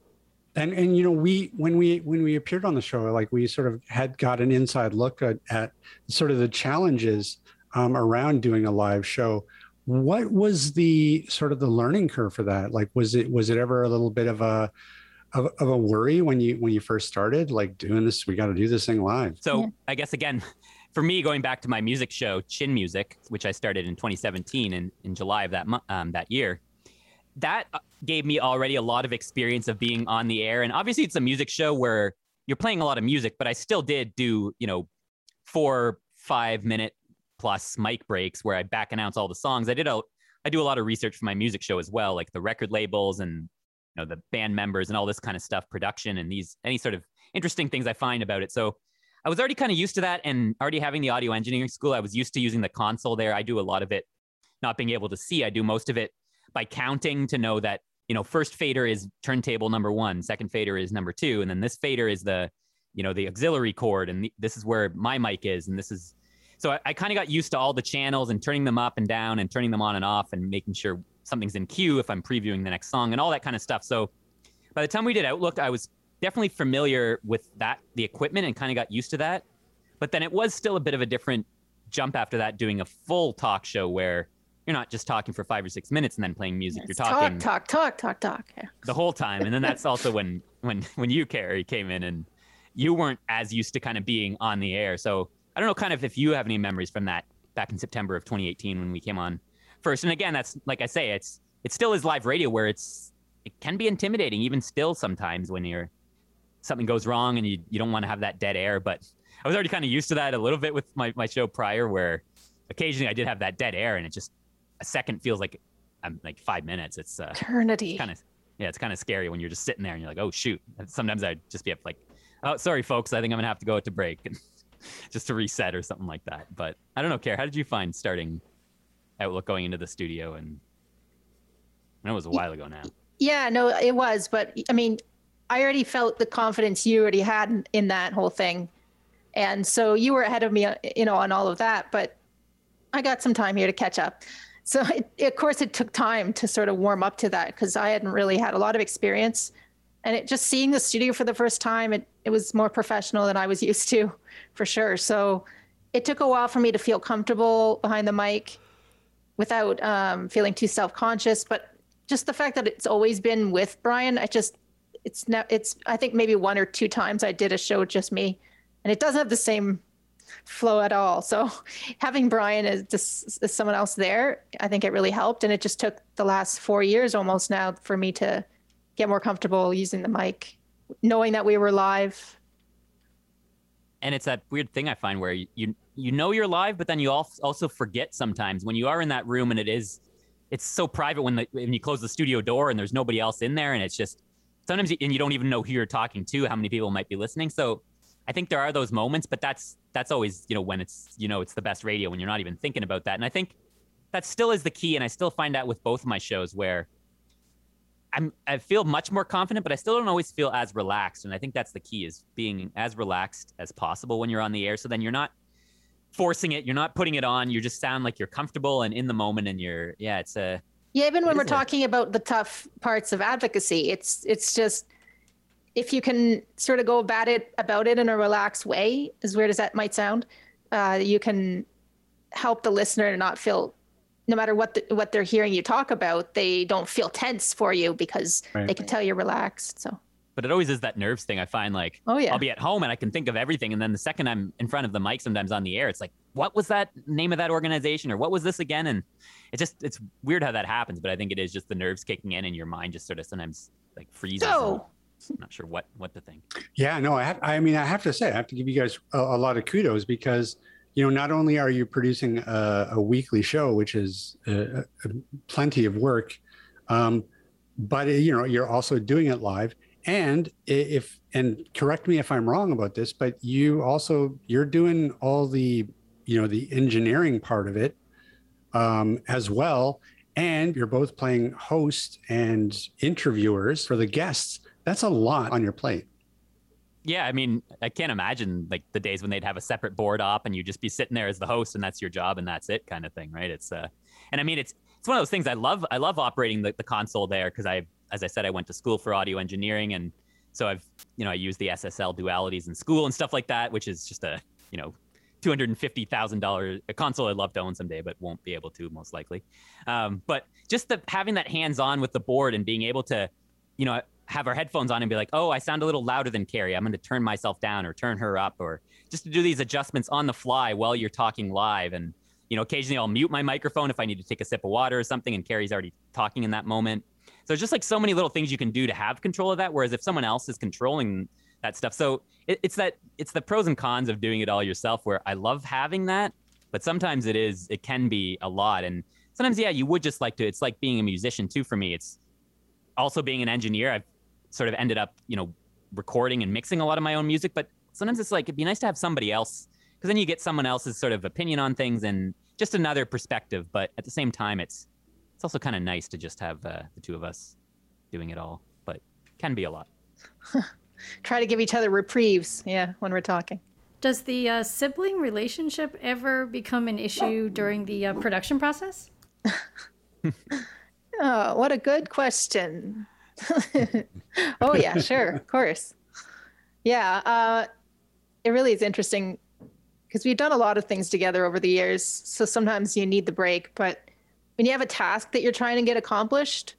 and and you know, we when we when we appeared on the show, like we sort of had got an inside look at, at sort of the challenges um, around doing a live show. What was the sort of the learning curve for that? Like, was it was it ever a little bit of a of, of a worry when you when you first started, like doing this? We got to do this thing live. So Yeah. I guess again, for me, going back to my music show, Chin Music, which I started in 2017 in, in July of that mo- um, that year, that uh, gave me already a lot of experience of being on the air. And obviously, it's a music show where you're playing a lot of music, but I still did do you know four five minute plus mic breaks where I back announce all the songs. I did a I do a lot of research for my music show as well, like the record labels and you know the band members and all this kind of stuff, production and these any sort of interesting things I find about it. So I was already kind of used to that and already having the audio engineering school, I was used to using the console there. I do a lot of it not being able to see. I do most of it by counting to know that, you know, first fader is turntable number one, second fader is number two, and then this fader is the, you know, the auxiliary cord, and the, this is where my mic is, and this is. So I, I kind of got used to all the channels and turning them up and down and turning them on and off and making sure something's in cue if I'm previewing the next song and all that kind of stuff. So by the time we did Outlook, I was definitely familiar with that, the equipment, and kind of got used to that. But then it was still a bit of a different jump after that, doing a full talk show where you're not just talking for five or six minutes and then playing music. You're talking talk talk talk talk talk yeah. the whole time. And then that's also when when when you, Carrie, came in and you weren't as used to kind of being on the air. So I don't know, kind of if you have any memories from that back in September of 2018 when we came on first. And again, that's like I say, it's it still is live radio where it's it can be intimidating even still sometimes when you're something goes wrong and you you don't want to have that dead air. But I was already kind of used to that a little bit with my, my show prior where occasionally I did have that dead air and it just a second feels like I'm like five minutes. It's uh eternity kind of yeah, it's kind of scary when you're just sitting there and you're like, oh shoot. And sometimes I'd just be up like, oh sorry folks, I think I'm gonna have to go out to break and just to reset or something like that. But I don't know, Care, how did you find starting Outlook going into the studio and I know it was a while ago now. Yeah, no, it was, but I mean, I already felt the confidence you already had in, in that whole thing, and so you were ahead of me, uh, you know, on all of that. But I got some time here to catch up. So, it, of course, it took time to sort of warm up to that because I hadn't really had a lot of experience, and it just seeing the studio for the first time, it it was more professional than I was used to, for sure. So, it took a while for me to feel comfortable behind the mic, without um, feeling too self conscious, but just the fact that it's always been with Brian, I just it's now it's I think maybe one or two times I did a show just me, and it doesn't have the same flow at all. So having Brian as just as someone else there, I think it really helped, and it just took the last four years almost now for me to get more comfortable using the mic knowing that we were live. and it's that weird thing I find where you you, you know you're live, but then you al- also forget sometimes when you are in that room and it is it's so private when the when you close the studio door and there's nobody else in there and it's just sometimes you, and you don't even know who you're talking to, how many people might be listening. So I think there are those moments, but that's that's always you know when it's you know it's the best radio when you're not even thinking about that. And I think that still is the key, and I still find that with both of my shows where. I'm, I feel much more confident, but I still don't always feel as relaxed. And I think that's the key is being as relaxed as possible when you're on the air. So then you're not forcing it, you're not putting it on. You just sound like you're comfortable and in the moment. And you're, yeah, it's a, Yeah, even when we're talking about the tough parts of advocacy, it's it's just if you can sort of go about it about it in a relaxed way, as weird as that might sound, uh, you can help the listener not feel no matter what the, what they're hearing you talk about, they don't feel tense for you because Right. they can tell you're relaxed. So but it always is that nerves thing. I find like, Oh, yeah. I'll be at home and I can think of everything. And then the second I'm in front of the mic, sometimes on the air, it's like, what was that name of that organization or what was this again? And it just, it's weird how that happens, but I think it is just the nerves kicking in and your mind just sort of sometimes like freezes. and So- I'm not sure what, what to think. Yeah, no, I have, I mean, I have to say, I have to give you guys a, a lot of kudos because, you know, not only are you producing a, a weekly show, which is uh, uh, plenty of work, um, but uh, you know, you're also doing it live. And if, and correct me if I'm wrong about this, but you also you're doing all the, you know, the engineering part of it um, as well, and you're both playing host and interviewers for the guests. That's a lot on your plate. Yeah, I mean, I can't imagine like the days when they'd have a separate board op and you'd just be sitting there as the host and that's your job and that's it kind of thing, right? It's uh and I mean it's it's one of those things I love I love operating the, the console there because I as I said I went to school for audio engineering and so I've you know I use the SSL dualities in school and stuff like that, which is just a you know two hundred and fifty thousand dollars a console I'd love to own someday, but won't be able to most likely. Um, but just the having that hands on with the board and being able to, you know, have our headphones on and be like, oh, I sound a little louder than Carrie. I'm going to turn myself down or turn her up, or just to do these adjustments on the fly while you're talking live. And you know, occasionally I'll mute my microphone if I need to take a sip of water or something, and Carrie's already talking in that moment. So just like so many little things you can do to have control of that. Whereas if someone else is controlling that stuff, so it, it's that it's the pros and cons of doing it all yourself. Where I love having that, but sometimes it is it can be a lot. And sometimes yeah, you would just like to. It's like being a musician too. For me, it's also being an engineer. I've sort of ended up you know recording and mixing a lot of my own music, but sometimes it's like it'd be nice to have somebody else because then you get someone else's sort of opinion on things and just another perspective. But at the same time, it's it's also kind of nice to just have uh, the two of us doing it all, but can be a lot. try to give each other reprieves. Yeah, when we're talking. Does the uh, sibling relationship ever become an issue during the uh, production process? Oh, what a good question. oh yeah, sure, of course. Yeah, uh, it really is interesting because we've done a lot of things together over the years. So sometimes you need the break, but when you have a task that you're trying to get accomplished,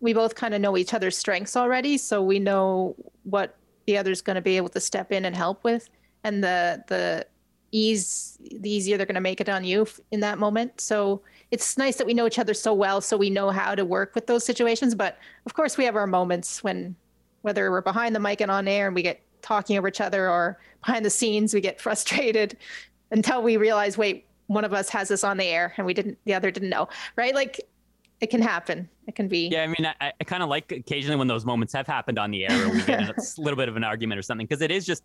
we both kind of know each other's strengths already, so we know what the other's going to be able to step in and help with, and the the ease the easier they're going to make it on you in that moment. So it's nice that we know each other so well, so we know how to work with those situations. But of course, we have our moments when, whether we're behind the mic and on air, and we get talking over each other, or behind the scenes, we get frustrated until we realize, wait, one of us has this on the air, and we didn't, the other didn't know, right? Like, it can happen. It can be. Yeah, I mean, I, I kind of like occasionally when those moments have happened on the air, or we get a little bit of an argument or something, because it is just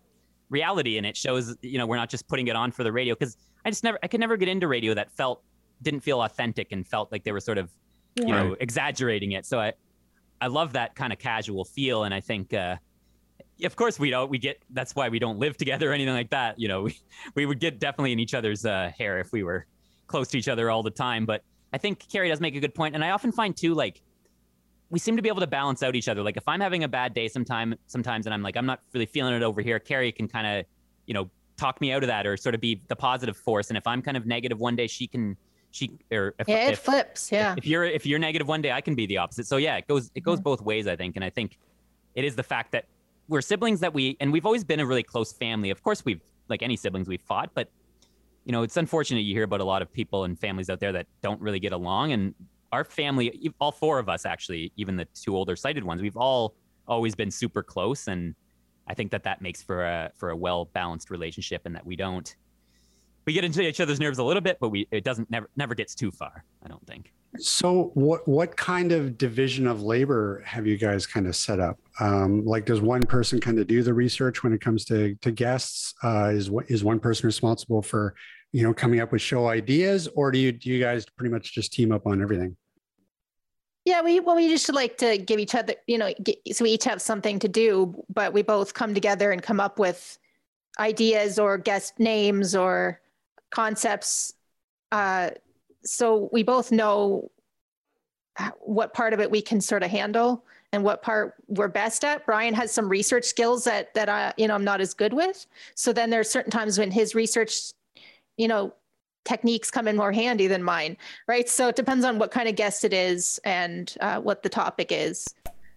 reality, and it shows, you know, we're not just putting it on for the radio. Because I just never, I could never get into radio that felt didn't feel authentic and felt like they were sort of, you know, exaggerating it. So I, I love that kind of casual feel, and I think. uh of course we don't we get that's why we don't live together or anything like that. You know we, we would get definitely in each other's uh, hair if we were close to each other all the time. But i think carrie does make a good point. And i often find too like we seem to be able to balance out each other. Like if i'm having a bad day sometime sometimes and i'm like i'm not really feeling it over here carrie can kind of you know talk me out of that or sort of be the positive force. And if i'm kind of negative one day she can she or if, Yeah, it if, flips. Yeah. if you're if you're negative one day i can be the opposite. So yeah it goes it goes both ways i think. And i think it is the fact that we're siblings that we and we've always been a really close family. Of course we've like any siblings we've fought but you know it's unfortunate you hear about a lot of people and families out there that don't really get along. And our family all four of us actually even the two older sighted ones we've all always been super close, and I think that that makes for a for a well balanced relationship, and that we don't we get into each other's nerves a little bit, but we it doesn't never never gets too far. I don't think. So, what what kind of division of labor have you guys kind of set up? Um, like, does one person kind of do the research when it comes to to guests? Uh, is is one person responsible for you know coming up with show ideas, or do you do you guys pretty much just team up on everything? Yeah, we well, we just like to give each other, you know, get, so we each have something to do, but we both come together and come up with ideas or guest names or concepts. Uh, so we both know what part of it we can sort of handle and what part we're best at. Brian has some research skills that that I, you know, I'm not as good with. So then there's certain times when his research, you know, techniques come in more handy than mine, right? So it depends on what kind of guest it is and uh, what the topic is.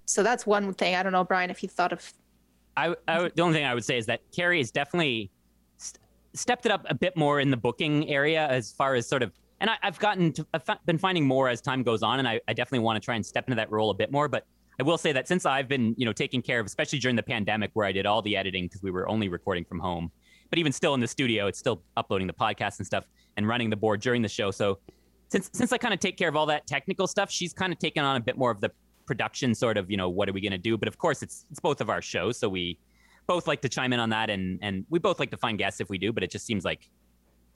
So that's one thing. I don't know, Brian, if you thought of. I, I the only thing I would say is that Carrie is definitely stepped it up a bit more in the booking area as far as sort of and I, have gotten to, I've been finding more as time goes on, and I, I definitely want to try and step into that role a bit more. But I will say that since I've been, you know, taking care of, especially during the pandemic, where I did all the editing because we were only recording from home, but even still in the studio, it's still uploading the podcast and stuff and running the board during the show. So since since I kind of take care of all that technical stuff, she's kind of taken on a bit more of the production sort of, you know, what are we going to do? But of course, it's it's both of our shows, so we both like to chime in on that, and and we both like to find guests if we do. But it just seems like,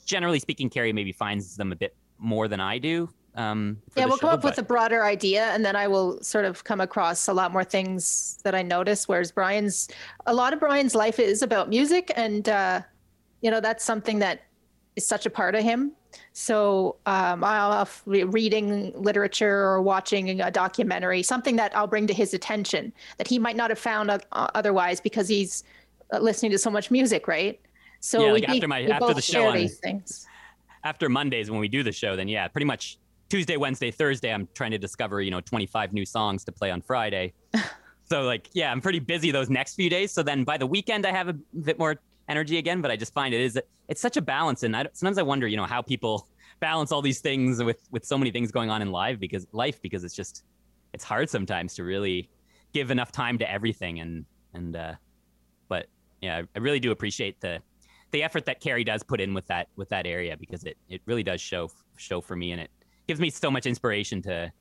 generally speaking, Carrie maybe finds them a bit more than I do. Um, yeah, we'll show, come up but... with a broader idea, and then I will sort of come across a lot more things that I notice. Whereas Brian's, a lot of Brian's life is about music, and uh, you know that's something that is such a part of him. So um, I'll reading literature or watching a documentary, something that I'll bring to his attention that he might not have found uh, otherwise because he's uh, listening to so much music, right? So yeah, like after my after the show on, these things after Mondays when we do the show, then yeah, pretty much Tuesday, Wednesday, Thursday, I'm trying to discover, you know, 25 new songs to play on Friday. so like, yeah, I'm pretty busy those next few days. So then by the weekend, I have a bit more energy again. But I just find it is it's such a balance, and I, sometimes I wonder, you know, how people balance all these things with with so many things going on in life because life because it's just it's hard sometimes to really give enough time to everything and and uh but yeah i really do appreciate the the effort that Carrie does put in with that with that area because it it really does show show for me and it gives me so much inspiration to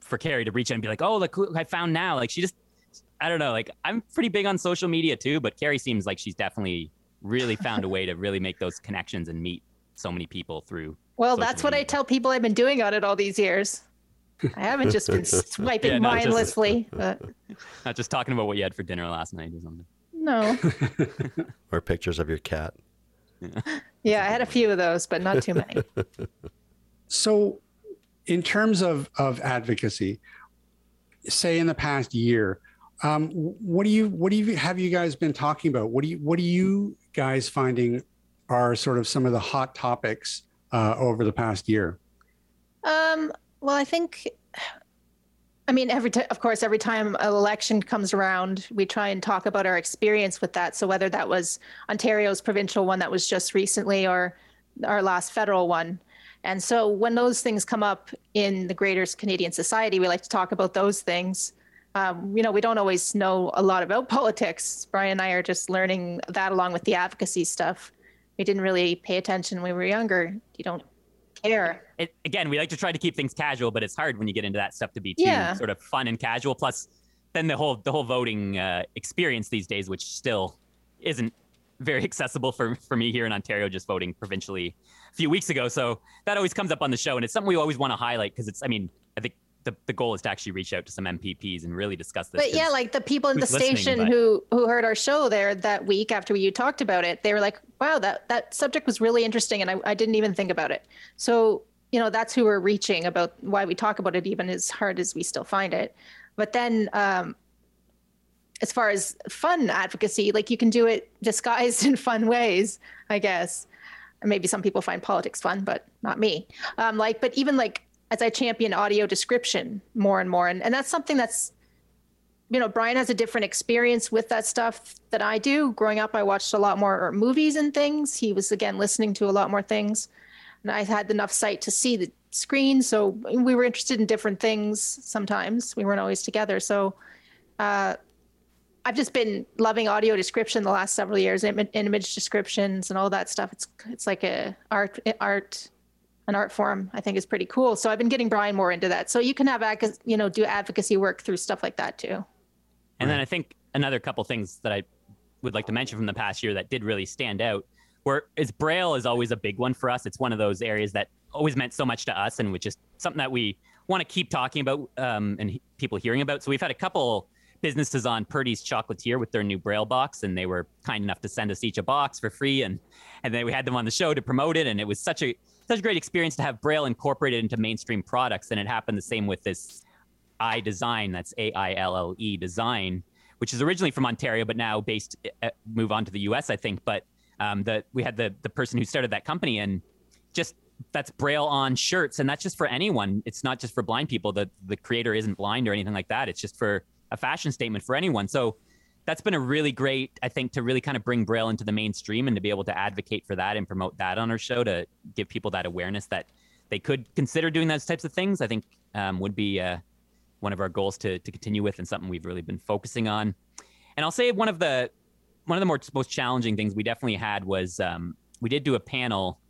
for Carrie to reach out and be like, oh, look I found now. Like she just I don't know, like I'm pretty big on social media too, but Carrie seems like she's definitely really found a way to really make those connections and meet so many people through. Well, that's what I tell people I've been doing on it all these years. I haven't just been swiping yeah, mindlessly. Just, but... Not just talking about what you had for dinner last night or something. No. or pictures of your cat. Yeah. Yeah, I had a few of those, but not too many. so, in terms of of advocacy, say in the past year, um, what do you what do you have you guys been talking about? What do you what do you guys finding are sort of some of the hot topics uh, over the past year? Um, well, I think I mean, every t- of course, every time an election comes around, we try and talk about our experience with that. So whether that was Ontario's provincial one that was just recently, or our last federal one, and so when those things come up in the greater Canadian society, we like to talk about those things. Um, you know, we don't always know a lot about politics. Brian and I are just learning that along with the advocacy stuff. We didn't really pay attention when we were younger. You don't care. It, again, we like to try to keep things casual, but it's hard when you get into that stuff to be too yeah. sort of fun and casual. Plus, then the whole the whole voting uh, experience these days, which still isn't very accessible for for me here in Ontario, just voting provincially a few weeks ago. So that always comes up on the show, and it's something we always want to highlight because it's. I mean, I think the, the goal is to actually reach out to some MPPs and really discuss this. But yeah, like the people in the station but... who who heard our show there that week after you talked about it, they were like, "Wow, that that subject was really interesting," and I, I didn't even think about it. So you know that's who we're reaching about why we talk about it, even as hard as we still find it. But then, um, as far as fun advocacy, like you can do it disguised in fun ways, I guess. Maybe some people find politics fun, but not me. Um, like, but even like as I champion audio description more and more. And, and that's something that's, you know, Brian has a different experience with that stuff than I do. Growing up, I watched a lot more movies and things. He was, again, listening to a lot more things. And I had enough sight to see the screen. So we were interested in different things sometimes. We weren't always together. So, uh, I've just been loving audio description the last several years, im- image descriptions and all that stuff. It's it's like a art art an art form. I think is pretty cool. So I've been getting Brian more into that. So you can have you know do advocacy work through stuff like that too. And then I think another couple things that I would like to mention from the past year that did really stand out where is braille is always a big one for us. It's one of those areas that always meant so much to us and which is something that we want to keep talking about um, and he- people hearing about. So we've had a couple businesses on Purdy's Chocolatier with their new Braille box, and they were kind enough to send us each a box for free, and and then we had them on the show to promote it, and it was such a such a great experience to have Braille incorporated into mainstream products, and it happened the same with this Aille Design, that's A I L L E Design, which is originally from Ontario, but now based uh, move on to the U.S. I think, but um, the we had the the person who started that company and just that's braille on shirts and that's just for anyone. It's not just for blind people. The the creator isn't blind or anything like that. It's just for a fashion statement for anyone. So that's been a really great i think to really kind of bring braille into the mainstream and to be able to advocate for that and promote that on our show to give people that awareness that they could consider doing those types of things i think um, would be uh, one of our goals to, to continue with and something we've really been focusing on and i'll say one of the one of the more most challenging things we definitely had was um, we did do a panel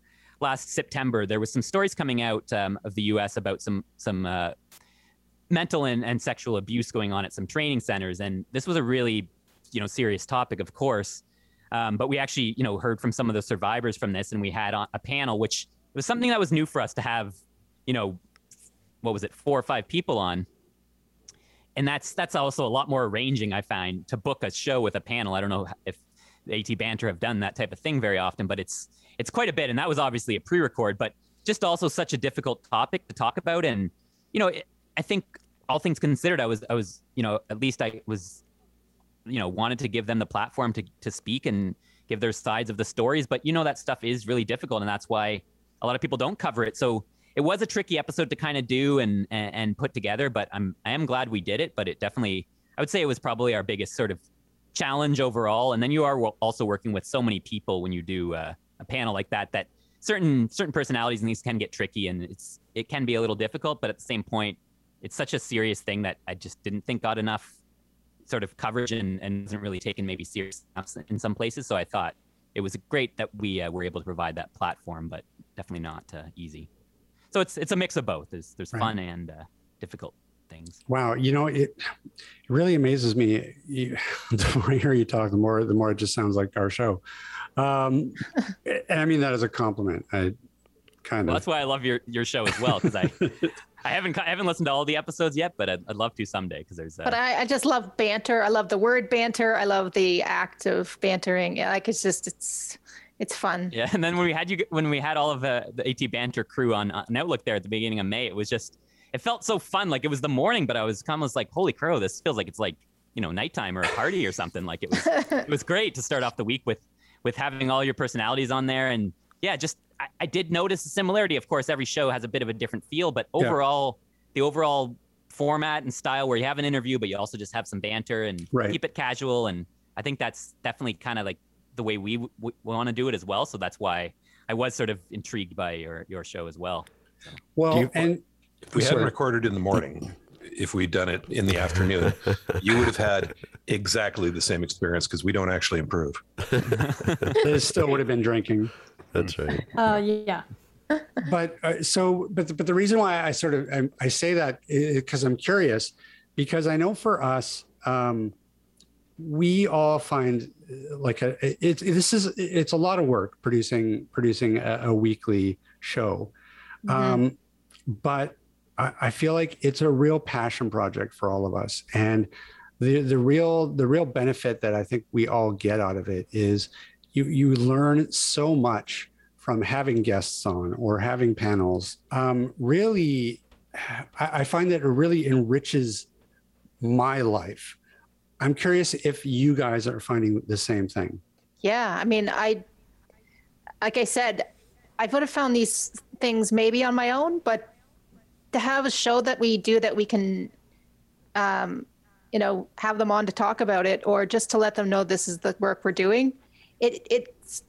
last September. There was some stories coming out um, of the U.S. about some some uh, mental and, and sexual abuse going on at some training centers, and this was a really you know serious topic, of course. Um, but we actually you know heard from some of the survivors from this, and we had a panel, which was something that was new for us to have. You know, what was it, four or five people on and that's that's also a lot more arranging I find to book a show with a panel. I don't know if AT Banter have done that type of thing very often, but it's it's quite a bit. And that was obviously a pre-record, but just also such a difficult topic to talk about. And you know, it, I think all things considered, I was I was you know at least I was you know wanted to give them the platform to to speak and give their sides of the stories. But you know that stuff is really difficult, and that's why a lot of people don't cover it. So it was a tricky episode to kind of do and, and, and put together, but I'm I am glad we did it. But it definitely I would say it was probably our biggest sort of challenge overall. And then you are also working with so many people when you do uh, a panel like that that certain certain personalities and these can get tricky and it's it can be a little difficult. But at the same point, it's such a serious thing that I just didn't think got enough sort of coverage and, and isn't really taken maybe serious in some places. So I thought it was great that we uh, were able to provide that platform, but definitely not uh, easy so it's it's a mix of both. There's there's right. fun and uh, difficult things. Wow, you know it. It really amazes me. You, the more I hear you talk, the more the more it just sounds like our show. Um, and I mean that as a compliment. I kind well, of. That's why I love your your show as well because I. I haven't I haven't listened to all the episodes yet, but I'd, I'd love to someday because there's. Uh... But I, I just love banter. I love the word banter. I love the act of bantering. Like it's just it's it's fun. Yeah, and then when we had you, when we had all of the, the AT Banter crew on, on Outlook there at the beginning of May, it was just, it felt so fun. Like it was the morning, but I was kind of like, holy crow, this feels like it's like you know nighttime or a party or something. Like it was, it was great to start off the week with with having all your personalities on there, and yeah, just I, I did notice a similarity. Of course, every show has a bit of a different feel, but overall, yeah. the overall format and style where you have an interview, but you also just have some banter and right. keep it casual. And I think that's definitely kind of like the way we w- w- want to do it as well. So that's why I was sort of intrigued by your your show as well. So. Well, you, and if we hadn't recorded in the morning, if we'd done it in the afternoon, you would have had exactly the same experience because we don't actually improve. it still would have been drinking. That's right. Uh, yeah. But uh, so, but the, but the reason why I sort of I, I say that because I'm curious, because I know for us, um, we all find uh, like a it's it, this is it's a lot of work producing producing a, a weekly show mm-hmm. um, but I, I, feel like it's a real passion project for all of us and the the real the real benefit that i think we all get out of it is you you learn so much from having guests on or having panels um, really I, I find that it really enriches my life I'm curious if you guys are finding the same thing. Yeah, I mean, I like I said, I would have found these things maybe on my own, but to have a show that we do that we can um, you know, have them on to talk about it or just to let them know this is the work we're doing. It it's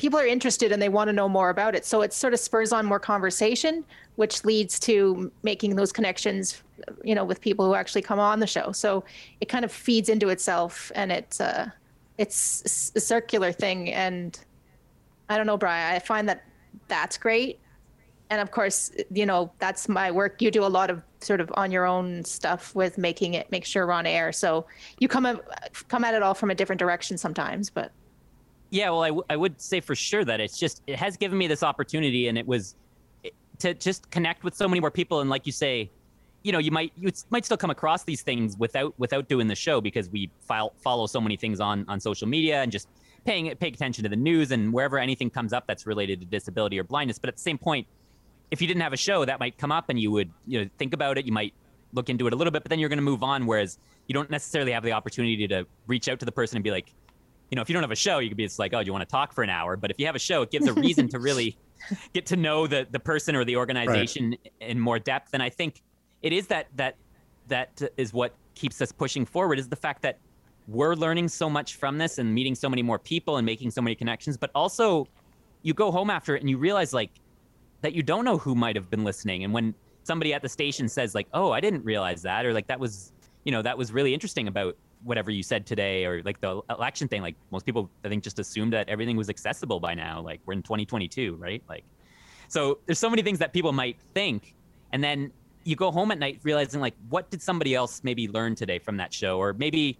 people are interested and they want to know more about it. So it sort of spurs on more conversation, which leads to making those connections, you know, with people who actually come on the show. So it kind of feeds into itself, and it's uh, it's a circular thing. And I don't know, Brian. I find that that's great. And of course, you know, that's my work. You do a lot of sort of on your own stuff with making it, make sure we're on air. So you come come at it all from a different direction sometimes, but yeah, well, I, w- I would say for sure that it's just it has given me this opportunity, and it was to just connect with so many more people. And like you say, you know, you might you might still come across these things without without doing the show because we file, follow so many things on on social media and just paying paying attention to the news and wherever anything comes up that's related to disability or blindness. But at the same point, if you didn't have a show, that might come up and you would you know think about it. You might look into it a little bit, but then you're going to move on. Whereas you don't necessarily have the opportunity to reach out to the person and be like, you know, if you don't have a show, you could be it's like, oh, do you want to talk for an hour? But if you have a show, it gives a reason to really get to know the the person or the organization right. in more depth. And I think it is that that that is what keeps us pushing forward is the fact that we're learning so much from this and meeting so many more people and making so many connections. But also, you go home after it and you realize like that you don't know who might have been listening. And when somebody at the station says like, oh, I didn't realize that, or like that was you know that was really interesting about whatever you said today or like the election thing like most people i think just assumed that everything was accessible by now. Like we're in 2022 right? Like so there's so many things that people might think and then you go home at night realizing like what did somebody else maybe learn today from that show? Or maybe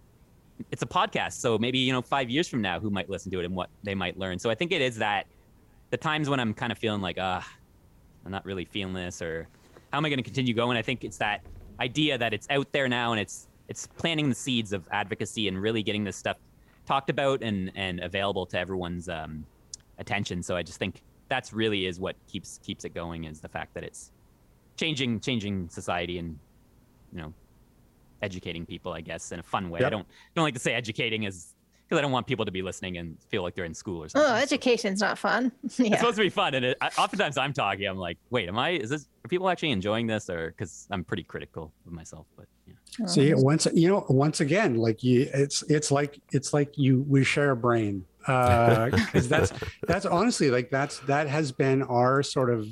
it's a podcast so maybe you know five years from now who might listen to it and what they might learn? So i think it is that the times when i'm kind of feeling like ah i'm not really feeling this or how am i going to continue going? I think it's that idea that it's out there now and it's it's planting the seeds of advocacy and really getting this stuff talked about and and available to everyone's um, attention. So I just think that's really is what keeps keeps it going is the fact that it's changing changing society and you know educating people, I guess, in a fun way. Yep. I don't don't like to say educating is because I don't want people to be listening and feel like they're in school or something. Oh, education's not fun. yeah. It's supposed to be fun, and it, I, oftentimes I'm talking. I'm like, wait, am I? Is this? Are people actually enjoying this? Or because I'm pretty critical of myself, but yeah. See, once you know, once again, like you, it's it's like it's like you we share a brain because uh, that's that's honestly like that's that has been our sort of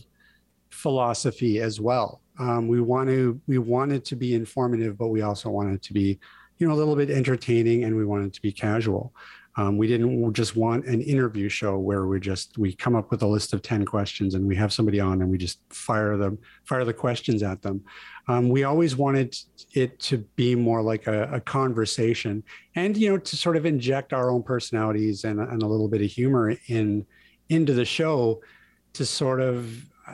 philosophy as well. Um, we want to we want it to be informative, but we also want it to be you know a little bit entertaining and we want it to be casual um, we didn't just want an interview show where we just we come up with a list of 10 questions and we have somebody on and we just fire them fire the questions at them. Um, we always wanted it to be more like a, a, conversation and you know to sort of inject our own personalities and, and a little bit of humor in into the show to sort of uh,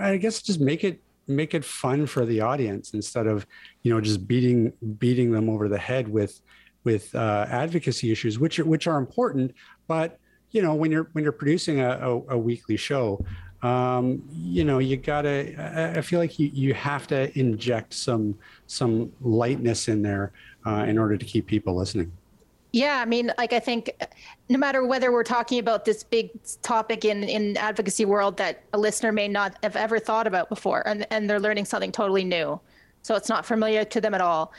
i guess just make it make it fun for the audience instead of you know just beating beating them over the head with with uh, advocacy issues which are, which are important but you know when you're when you're producing a, a, a weekly show um, you know you gotta i feel like you, you have to inject some some lightness in there uh, in order to keep people listening yeah, I mean, like I think no matter whether we're talking about this big topic in in advocacy world that a listener may not have ever thought about before, and and they're learning something totally new, so it's not familiar to them at all.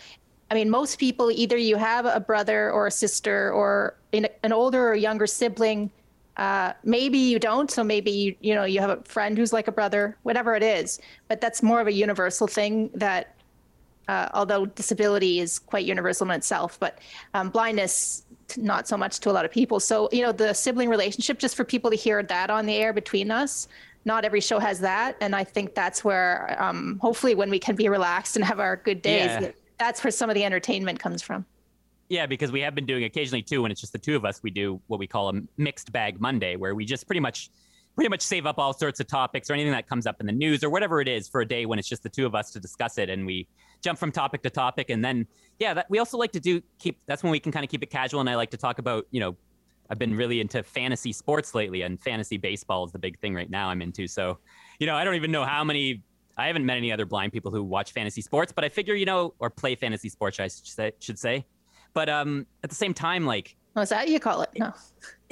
I mean, most people either you have a brother or a sister or an older or younger sibling. Uh, maybe you don't, so maybe you you know you have a friend who's like a brother, whatever it is. But that's more of a universal thing that uh, although disability is quite universal in itself, but um, blindness not so much to a lot of people. So you know the sibling relationship, just for people to hear that on the air between us. Not every show has that, and I think that's where um, hopefully when we can be relaxed and have our good days, yeah. That's where some of the entertainment comes from. Yeah, because we have been doing occasionally too, when it's just the two of us, we do what we call a mixed bag Monday, where we just pretty much pretty much save up all sorts of topics or anything that comes up in the news or whatever it is for a day when it's just the two of us to discuss it and we jump from topic to topic and then yeah that we also like to do keep that's when we can kind of keep it casual and i like to talk about you know i've been really into fantasy sports lately and fantasy baseball is the big thing right now i'm into so you know i don't even know how many i haven't met any other blind people who watch fantasy sports but i figure you know or play fantasy sports i should say but um at the same time like What's that you call it? No.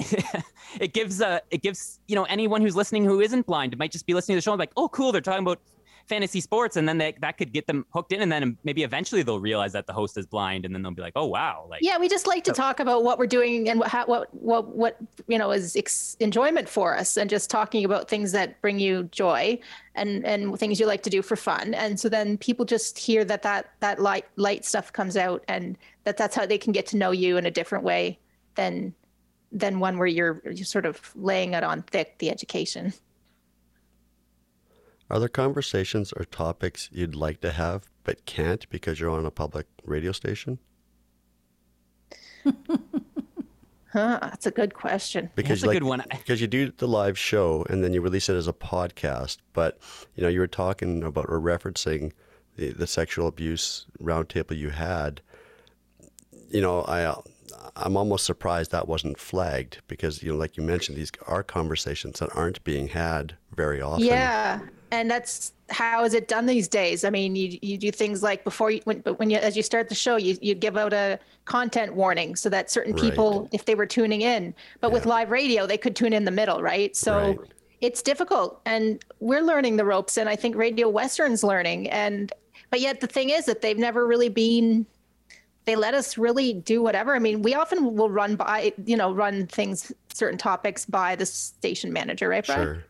it gives uh it gives you know anyone who's listening who isn't blind might just be listening to the show and be like oh cool they're talking about fantasy sports and then they, that could get them hooked in and then maybe eventually they'll realize that the host is blind and then they'll be like oh wow like Yeah, we just like to talk about what we're doing and what how, what what what you know is ex- enjoyment for us, and just talking about things that bring you joy and and things you like to do for fun. And so then people just hear that that that light light stuff comes out, and that that's how they can get to know you in a different way than than one where you're, you're sort of laying it on thick the education. Are there conversations or topics you'd like to have but can't because you're on a public radio station? Huh, that's a good question. Because That's a like, good one. Because you do the live show and then you release it as a podcast, but you know you were talking about or referencing the, the sexual abuse roundtable you had. You know, I I'm almost surprised that wasn't flagged because you know, like you mentioned, these are conversations that aren't being had very often. Yeah, and that's how is it done these days? I mean, you you do things like before you when but when you as you start the show, you you give out a content warning so that certain people, if they were tuning in, but with live radio, they could tune in the middle, right? So. Right. It's difficult, and we're learning the ropes, and I think Radio Western's learning. And but yet the thing is that they've never really been they let us really do whatever. I mean, we often will run by, you know, run things, certain topics by the station manager, right, Brian? Sure.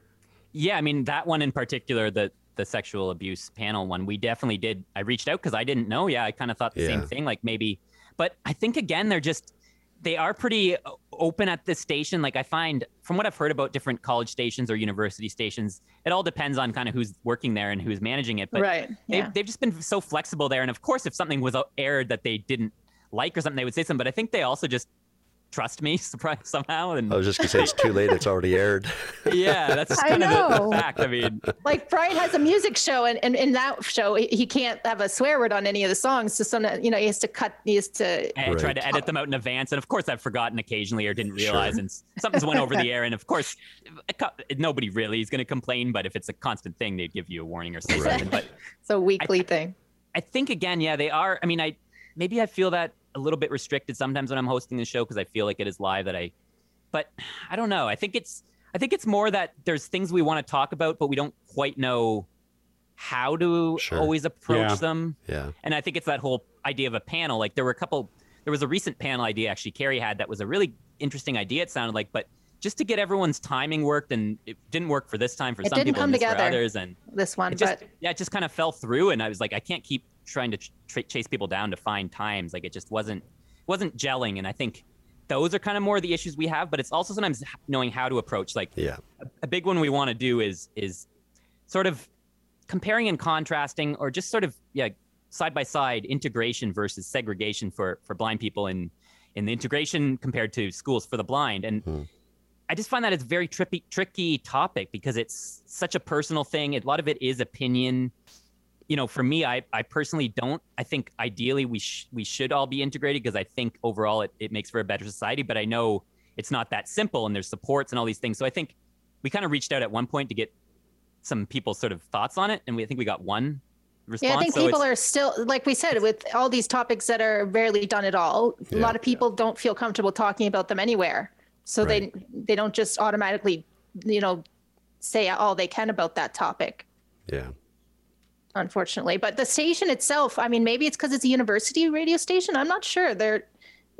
Yeah, I mean that one in particular, the the sexual abuse panel one, we definitely did. I reached out because I didn't know. Yeah, I kind of thought the same thing. Like maybe, but I think again they're just they are pretty uh, open at this station. Like I find from what I've heard about different college stations or university stations, it all depends on kind of who's working there and who's managing it. But right. Yeah. they've, they've just been so flexible there. And of course, if something was uh, aired that they didn't like or something, they would say something. But I think they also just trust me surprise somehow. And I was just gonna say it's too late. It's already aired. yeah, that's I kind of the, know. the fact. I mean, like Brian has a music show, and, and in that show, he he can't have a swear word on any of the songs. So some, you know, he has to cut. He has to. I tried to edit them out in advance, and of course, I've forgotten occasionally or didn't realize, Sure. and s- something's went over the air. And of course, nobody really is going to complain, but if it's a constant thing, they'd give you a warning or say Right. something. But It's a weekly thing. I think again, yeah, they are. I mean, I maybe I feel that a little bit restricted sometimes when I'm hosting the show because I feel like it is live. That I, but I don't know. I think it's I think it's more that there's things we want to talk about, but we don't quite know how to Sure. always approach Yeah. them. Yeah. And I think it's that whole idea of a panel. Like there were a couple, there was a recent panel idea actually Carrie had that was a really interesting idea. It sounded like, but just to get everyone's timing worked, and it didn't work for this time for It some didn't people, come and this for others, and This one, just but yeah, it just kind of fell through. And I was like, I can't keep trying to tra- chase people down to find times. Like it just wasn't wasn't gelling. And I think those are kind of more the issues we have. But it's also sometimes knowing how to approach. Like Yeah. a big one we want to do is is sort of comparing and contrasting or just sort of yeah side by side integration versus segregation for for blind people in in the integration compared to schools for the blind and Hmm. I just find that it's a very tricky tricky topic because it's such a personal thing. A lot of it is opinion. You know, for me, I, I personally don't. I think ideally we sh- we should all be integrated because I think overall it, it makes for a better society. But I know it's not that simple, and there's supports and all these things. So I think we kind of reached out at one point to get some people's sort of thoughts on it, and we I think we got one response. yeah, I think so people it's- are still, like we said, with all these topics that are rarely done at all. A lot of people don't feel comfortable talking about them anywhere, so they they don't just automatically, you know, say all they can about that topic. Yeah. Unfortunately. But the station itself, I mean, maybe it's because it's a university radio station. I'm not sure. They're,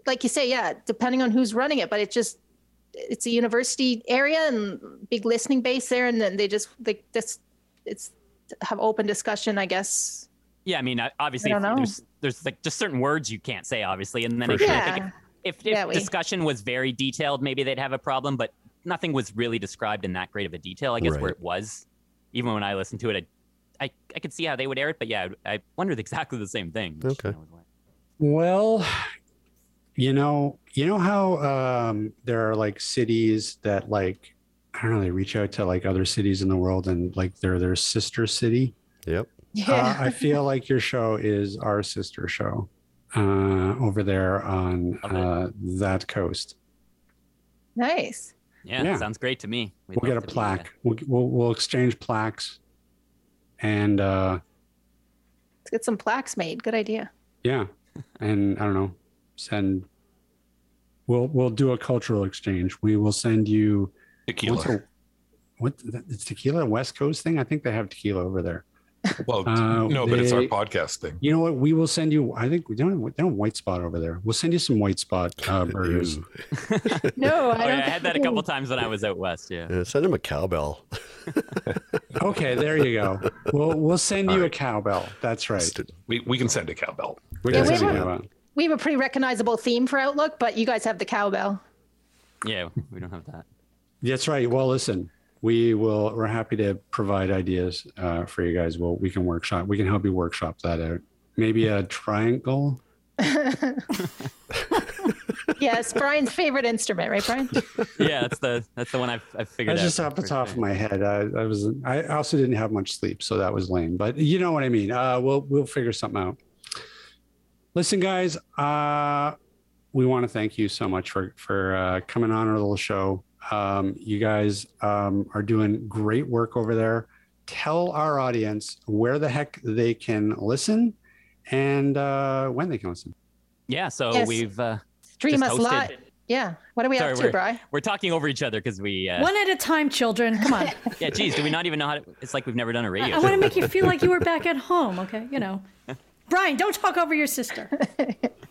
like you say, yeah, depending on who's running it, but it just, it's a university area and big listening base there. And then they just, they just, it's have open discussion, I guess. Yeah, I mean, uh, obviously, don't there's there's like just certain words you can't say, obviously, and then For again, I Yeah. if, if, Yeah, if discussion was very detailed, maybe they'd have a problem. But nothing was really described in that great of a detail. I guess where it was, even when I listened to it, I, I I could see how they would air it. But yeah, I wondered exactly the same thing. Okay. you know, was Well, you know, you know how um, there are like cities that like I don't know, they reach out to like other cities in the world and like they're their sister city. Yep. Uh, I feel like your show is our sister show uh, over there on Love uh, that coast. nice. Yeah, Yeah. sounds great to me. We'd we'll get a love to do that. plaque. We'll, we'll we'll exchange plaques, and uh, Let's get some plaques made. Good idea. yeah, and I don't know, send. We'll we'll do a cultural exchange. We will send you what's Tequila. a- what it's tequila West Coast thing. I think they have tequila over there. Well, Uh, no, but it's our podcast thing. You know what? We will send you. I think we don't. They don't white spot over there. We'll send you some white spot uh, burgers. No, I Oh, don't. yeah, I had that a couple times when I was out west. Yeah. Yeah, send him a cowbell. Okay, there you go. We'll we'll send you All a cowbell. That's right. We, we can send a cowbell. We Yeah, can we send you a have- cowbell. We have a pretty recognizable theme for Outlook, but you guys have the cowbell. Yeah, we don't have that. That's right. Well, listen, we will. We're happy to provide ideas uh, for you guys. Well, we can workshop. We can help you workshop that out. Maybe a triangle. Yes, Brian's favorite instrument, right, Brian? Yeah, that's the that's the one I've I've figured That's out. just off the top sure. of my head. I, I was. I also didn't have much sleep, so that was lame. But you know what I mean. Uh, we'll we'll figure something out. Listen, guys. Uh, we want to thank you so much for for uh, coming on our little show. Um, you guys um, are doing great work over there. Tell our audience where the heck they can listen and uh, when they can listen. Yeah, so Yes. we've uh, Stream Just us hosted. live. Yeah. What are we Sorry, up to, we're- Brian? we're talking over each other because we uh, One at a time, children. Come on. yeah. Geez, do we not even know how to? It's like we've never done a radio. I want to make you feel like you were back at home, okay? You know. Brian, don't talk over your sister.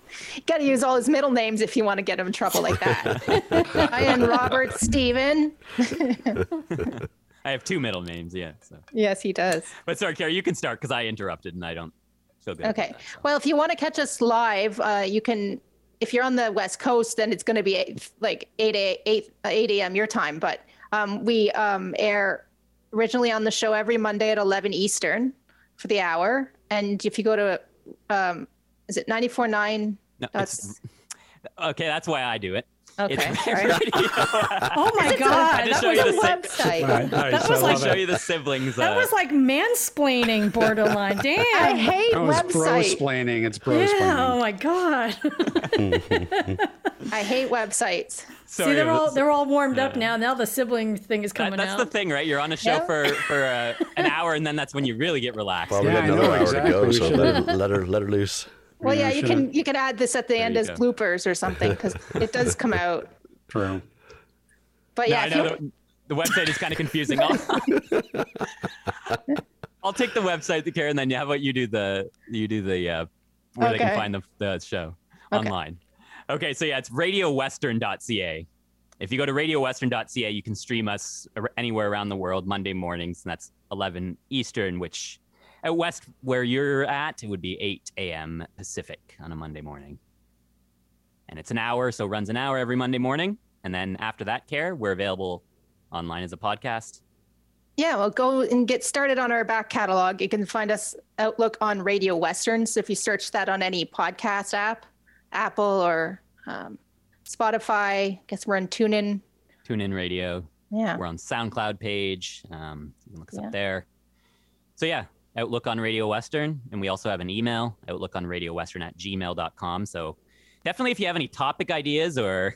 Got to use all his middle names if you want to get him in trouble like that. Brian, Robert, Steven. I have two middle names. Yeah. So, Yes, he does. but sorry, Carrie, you can start because I interrupted and I don't feel good. Okay. that, so. Well, if you want to catch us live, uh, you can. If you're on the West Coast, then it's going to be eight, like 8 a, 8 uh, 8 a.m. your time. But um, we um, air originally on the show every Monday at 11 Eastern for the hour. And if you go to, um, is it 94.9? No, That's okay, that's why I do it. okay. It's all right. radio. Oh my I god. just That show was, you It's the a si- website. Right, right, That so was like- show you the siblings. that uh, was like mansplaining borderline. Damn, I Damn. hate Oh, it's bro websites. splaining. It's bro Yeah, oh my god. I hate websites. See, they're all they're all warmed up now. Now the sibling thing is that- coming that's out. the thing, right? You're on a show Yeah. for for uh, an hour, and then that's when you really get relaxed. Well, we Yeah, got another hour exactly. to go, so let her, let her let her loose. Well, Yeah, yeah, you can you can add this at the end as go. bloopers or something because it does come out. True. But Yeah, yeah, I know you- the, the website is kind of confusing. I'll, I'll take the website, the care, and then how about you do the you do the uh, where they can find the, the show Okay. online. Okay, so yeah, it's radiowestern.ca. If you go to radiowestern.ca, you can stream us anywhere around the world Monday mornings, and that's 11 Eastern, which at West where you're at, it would be 8 a.m. Pacific on a Monday morning. And it's an hour, so it runs an hour every Monday morning. And then after that, care, we're available online as a podcast. yeah, well, go and get started on our back catalog. You can find us Outlook on Radio Western. So if you search that on any podcast app, Apple or um, Spotify, I guess we're in TuneIn. TuneIn Radio. Yeah. We're on SoundCloud page. Um, you can look us Yeah. up there. So yeah, Outlook on Radio Western. And we also have an email, Outlook on Radio Western at gmail.com. So definitely if you have any topic ideas or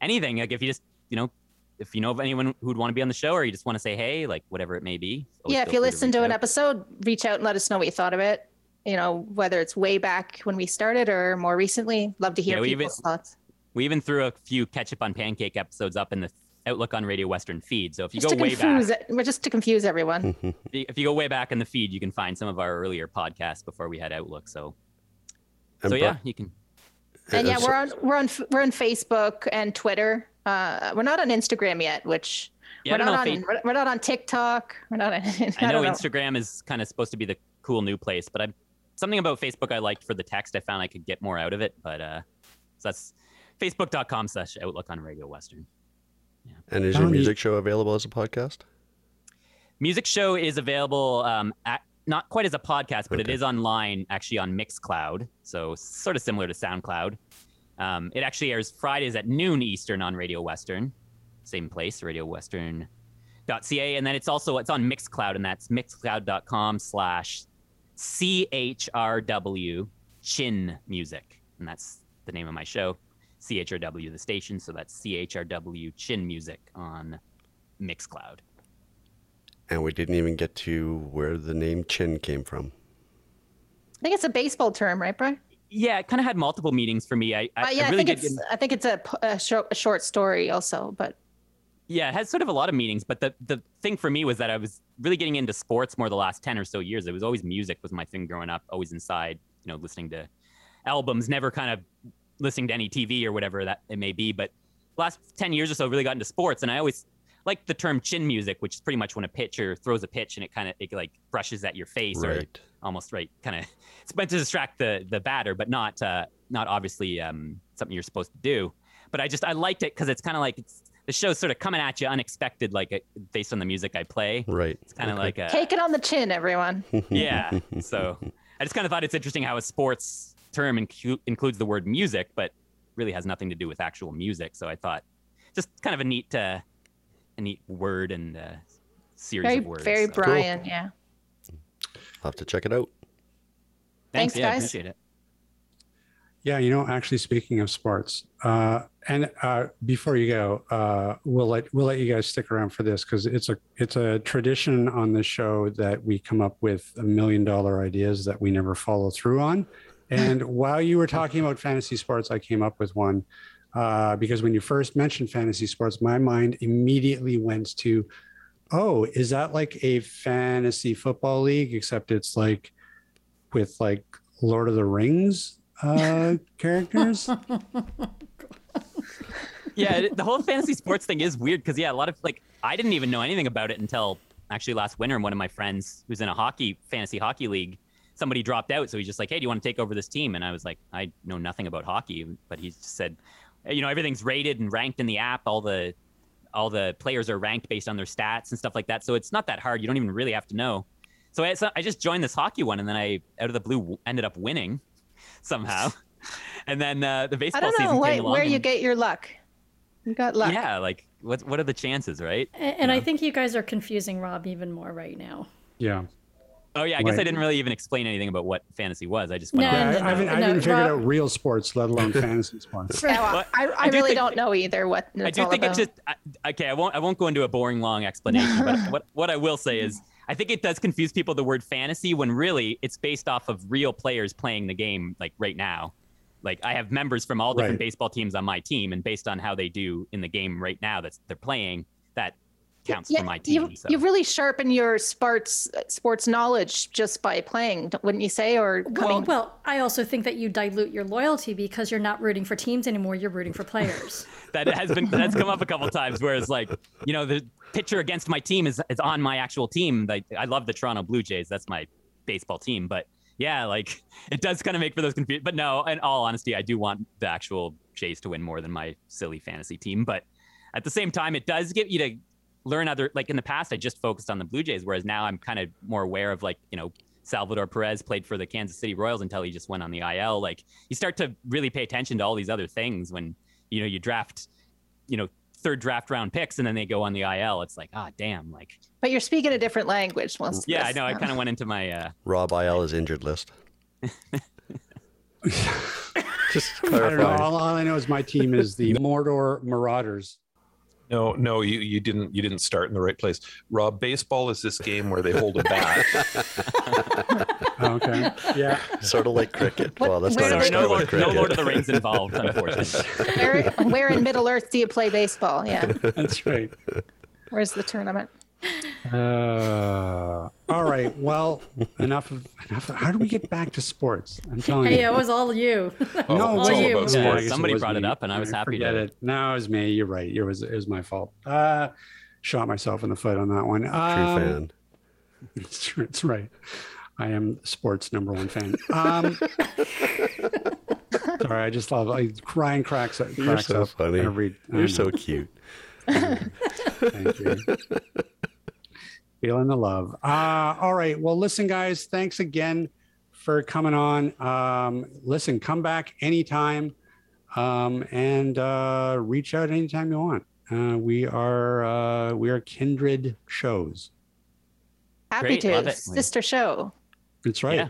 anything, like if you just, you know, if you know of anyone who'd want to be on the show or you just want to say hey, like whatever it may be. yeah, if you listen reach to an out. episode, reach out and let us know what you thought of it. You know, whether it's way back when we started or more recently. Love to hear Yeah, we even- people's thoughts. We even threw a few ketchup on pancake episodes up in the Outlook on Radio Western feed. So if you Just to go way back, confuse it, just to confuse everyone. if you- go way back in the feed, you can find some of our earlier podcasts before we had Outlook. So, And so Bri- yeah, you can. and yeah, we're on we're on we're on Facebook and Twitter. Uh, we're not on Instagram yet, which Yeah, we're don't know on. if we're, we're not on TikTok. We're not. On, I, I know know. Instagram is kind of supposed to be the cool new place, but I'm something about Facebook I liked for the text. I found I could get more out of it, but uh, so that's facebook.com slash Outlook on Radio Western. And is your Donnie- music show available as a podcast? Music show is available um, at, not quite as a podcast, but it Okay. is online actually on Mixcloud. So sort of similar to SoundCloud. Um, it actually airs Fridays at noon Eastern on Radio Western, same place, radiowestern.ca. And then it's also it's on Mixcloud, and that's mixcloud.com slash CHRW Chin Music. And that's the name of my show. CHRW the station, so that's CHRW Chin Music on Mixcloud. And we didn't even get to where the name Chin came from. I think it's a baseball term, right, Brian? Yeah, it kind of had multiple meanings for me. I, I, Uh, yeah, I I, really think did. it's. I think it's a, p- a short, a short story also, but yeah, it has sort of a lot of meanings. But the the thing for me was that I was really getting into sports more the last 10 or so years. It was always music was my thing growing up, always inside, you know, listening to albums, never kind of listening to any TV or whatever that it may be. But last 10 years or so, really got into sports. And I always like the term chin music, which is pretty much when a pitcher throws a pitch and it kind of, it like brushes at your face or almost right, kind of, it's meant to distract the, the batter, but not, uh, not obviously um, something you're supposed to do. But I just, I liked it because it's kind of like, it's, the show's sort of coming at you unexpected, like uh, based on the music I play. Right. It's kind of like a, Take it on the chin, everyone. yeah. So I just kind of thought it's interesting how a sports term incu- includes the word music, but really has nothing to do with actual music. So I thought just kind of a neat, uh, a neat word and uh, series Very, of words. very So, Brian. Yeah. I'll have to check it out. Thanks, yeah, guys. Appreciate it. Yeah, you know, actually, speaking of sports, uh, and uh, before you go, uh, we'll let we'll let you guys stick around for this because it's a it's a tradition on the show that we come up with a million dollar ideas that we never follow through on. And while you were talking about fantasy sports, I came up with one uh, because when you first mentioned fantasy sports, my mind immediately went to, oh, is that like a fantasy football league except it's like with like Lord of the Rings uh characters yeah, the whole fantasy sports thing is weird because yeah, a lot of like I didn't even know anything about it until actually last winter. And one of my friends who's in a hockey fantasy hockey league, somebody dropped out, so he's just like, "Hey, do you want to take over this team?" And I was like, "I know nothing about hockey," but he just said, "You know, everything's rated and ranked in the app. All the all the players are ranked based on their stats and stuff like that. So it's not that hard. You don't even really have to know." So I, so I just joined this hockey one, and then I out of the blue ended up winning somehow. And then uh, the I baseball don't know season why, came where you and- get your luck. You got luck. yeah, like what what are the chances, right? And, and I think you guys are confusing Rob even more right now. yeah Oh yeah, I guess I Right. didn't really even explain anything about what fantasy was. I just went No, on. yeah no, I, I haven't, I no, haven't figured Rob- out real sports let alone fantasy sports well, But I, I, I do really think- don't know either what it's I do all think about. it's just I, okay. I won't I won't go into a boring long explanation. but what what I will say is I think it does confuse people the word fantasy when really it's based off of real players playing the game like right now. Like I have members from all different Right. baseball teams on my team, and based on how they do in the game right now that they're playing, that counts yeah, for my team. You, so. you really sharpen your sports sports knowledge just by playing, wouldn't you say? Or coming, Well, I also think that you dilute your loyalty because you're not rooting for teams anymore. You're rooting for players. that has been that's come up a couple times where it's like you know the pitcher against my team is is on my actual team like i love the toronto blue jays that's my baseball team but yeah like it does kind of make for those confused but no in all honesty i do want the actual jays to win more than my silly fantasy team but at the same time it does get you to learn other like in the past i just focused on the blue jays whereas now i'm kind of more aware of like you know salvador perez played for the kansas city royals until he just went on the il like you start to really pay attention to all these other things when you know you draft you know third draft round picks and then they go on the il it's like ah damn like but you're speaking a different language. Once yeah i this, know i kind of went into my uh Rob IL is injured list. Just I don't know. All, all I know is my team is the Mordor Marauders. No, no, you, you didn't you didn't start in the right place. Rob, baseball is this game where they hold a bat. Okay. Yeah. Sort of like cricket. What- well, that's not do sorry they- no sort of lord, no lord of the rings involved unfortunately where, where in Middle Earth do you play baseball? Yeah. That's right. Where's the tournament? Uh, all right. Well, enough of enough. Of, how do we get back to sports? I'm telling hey, you. it was all you. Oh, no, it's it all you. about sports. I guess Somebody was brought it up and I was happy to- forget it. No, it was me. You're right. It was it was my fault. Uh, shot myself in the foot on that one. True Um, fan. It's, true, it's right. I am sports number one fan. Um, sorry, I just love. I, Ryan cracks, cracks You're so up funny. every. You're know. so cute. Thank you. Feeling the love. Uh, all right. Well, listen, guys, thanks again for coming on. Um, listen, come back anytime um, and uh, reach out anytime you want. Uh, we are uh, we are kindred shows. Happy Great, to. love it. Sister show. That's right. Yeah.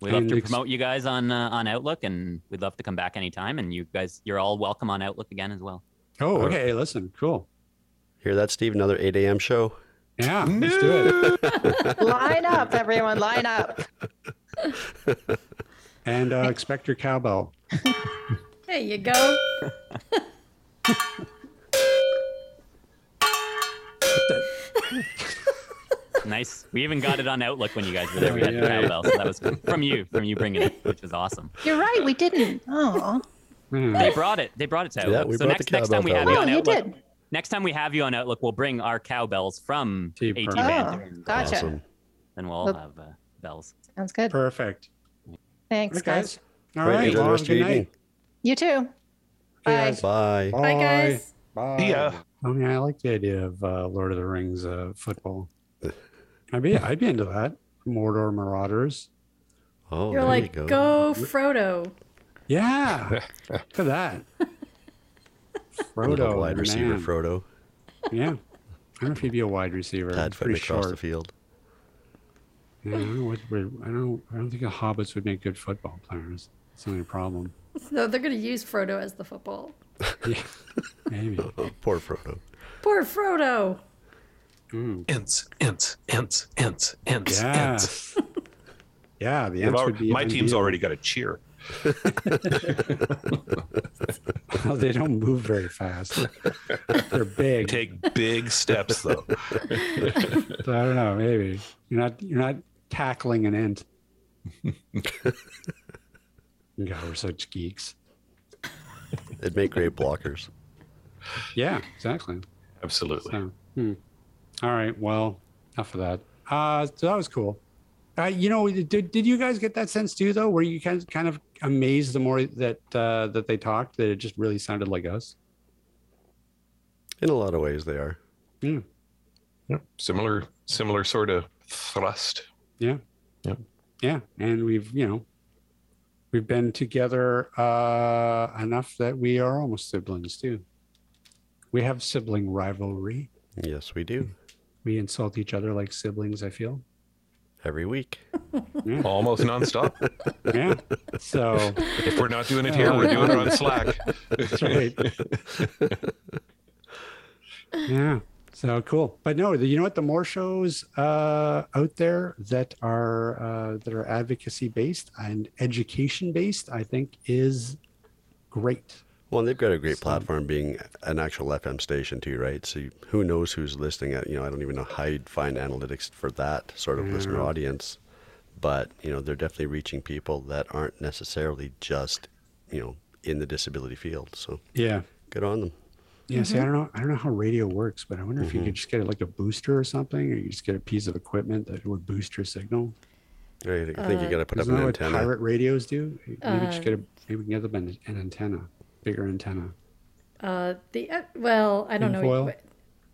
we love to ex- promote you guys on uh, on outlook and we'd love to come back anytime and you guys you're all welcome on outlook again as well Oh, okay. Listen, cool. Hear that, Steve? Another 8 a.m. show? Yeah, let's do it. line up, everyone. Line up. And uh, expect your cowbell. There you go. nice. We even got it on Outlook when you guys were there. We had the Yeah. cowbell, so that was from you, from you bringing it, which was awesome. You're right. We didn't. Oh, Hmm. They brought it. They brought it to Yeah, Outlook. we so brought next the next time we cowbell have to you oh, on you Outlook, did. Next time we have you on Outlook, we'll bring our cowbells from Tea AT Banter. Oh, and gotcha. Awesome. Then we'll Well- have uh, bells. Sounds good. Perfect. Thanks, Okay, guys. guys. All All right, right. enjoy the Well, rest good your night. You too. Okay, Bye. Bye. Bye, guys. Bye. See ya. I mean, I like the idea of uh, Lord of the Rings uh, football. I'd be, I'd be into that. Mordor Marauders. Oh, You're there like, you go. go Frodo. Yeah. Look at that. Little Frodo, wide receiver man. Frodo. Yeah. I don't know if he'd be a wide receiver. Tad He's pretty footing across the field. Yeah, I don't know what I don't. I don't think the hobbits would make good football players. That's the only problem. No, they're going to use Frodo as the football. Yeah, maybe. Oh, poor Frodo. Poor Frodo. Mm. Ents, ents, ents, ents, ents, Yeah. ents. Yeah, the Ents al- would be My team's unbeatable. already got a cheer. Well, they don't move very fast. They're They big. take big steps though. So I don't know. Maybe you're not. You're not tackling an ent. God, we're such geeks. They'd make great blockers. Yeah, exactly. Absolutely. So, hmm. all right. Well, enough of that. Uh, so that was cool. Uh, you know, did, did you guys get that sense too, though? Were you kind of, kind of amazed the more that uh, that they talked that it just really sounded like us? In a lot of ways, they are. Yeah. Yep. Similar, similar sort of thrust. Yeah. Yep. Yeah. And we've, you know, we've been together uh, enough that we are almost siblings too. We have sibling rivalry. Yes, we do. We insult each other like siblings, I feel. Every week. Almost nonstop. Yeah. So if we're not doing it here, we're doing it on Slack. that's right. yeah. So cool. But no, the, you know what? The more shows uh, out there that are uh, that are advocacy based and education based, I think is great. Well, and they've got a great So- platform being an actual FM station too, right? So you, who knows who's listening? At, you know, I don't even know how you'd find analytics for that sort of listener audience, but you know, they're definitely reaching people that aren't necessarily just you know in the disability field. So Yeah. good on them. Yeah. See, I mm-hmm. don't know. I don't know how radio works, but I wonder if you could mm-hmm. just get like a booster or something, or you just get a piece of equipment that would boost your signal. I think, I think you uh, got to put up Isn't an that what pirate radios do? Maybe just uh, get a maybe we can get them an, an antenna, bigger antenna. Uh, the uh, well, I don't Tinfoil? know.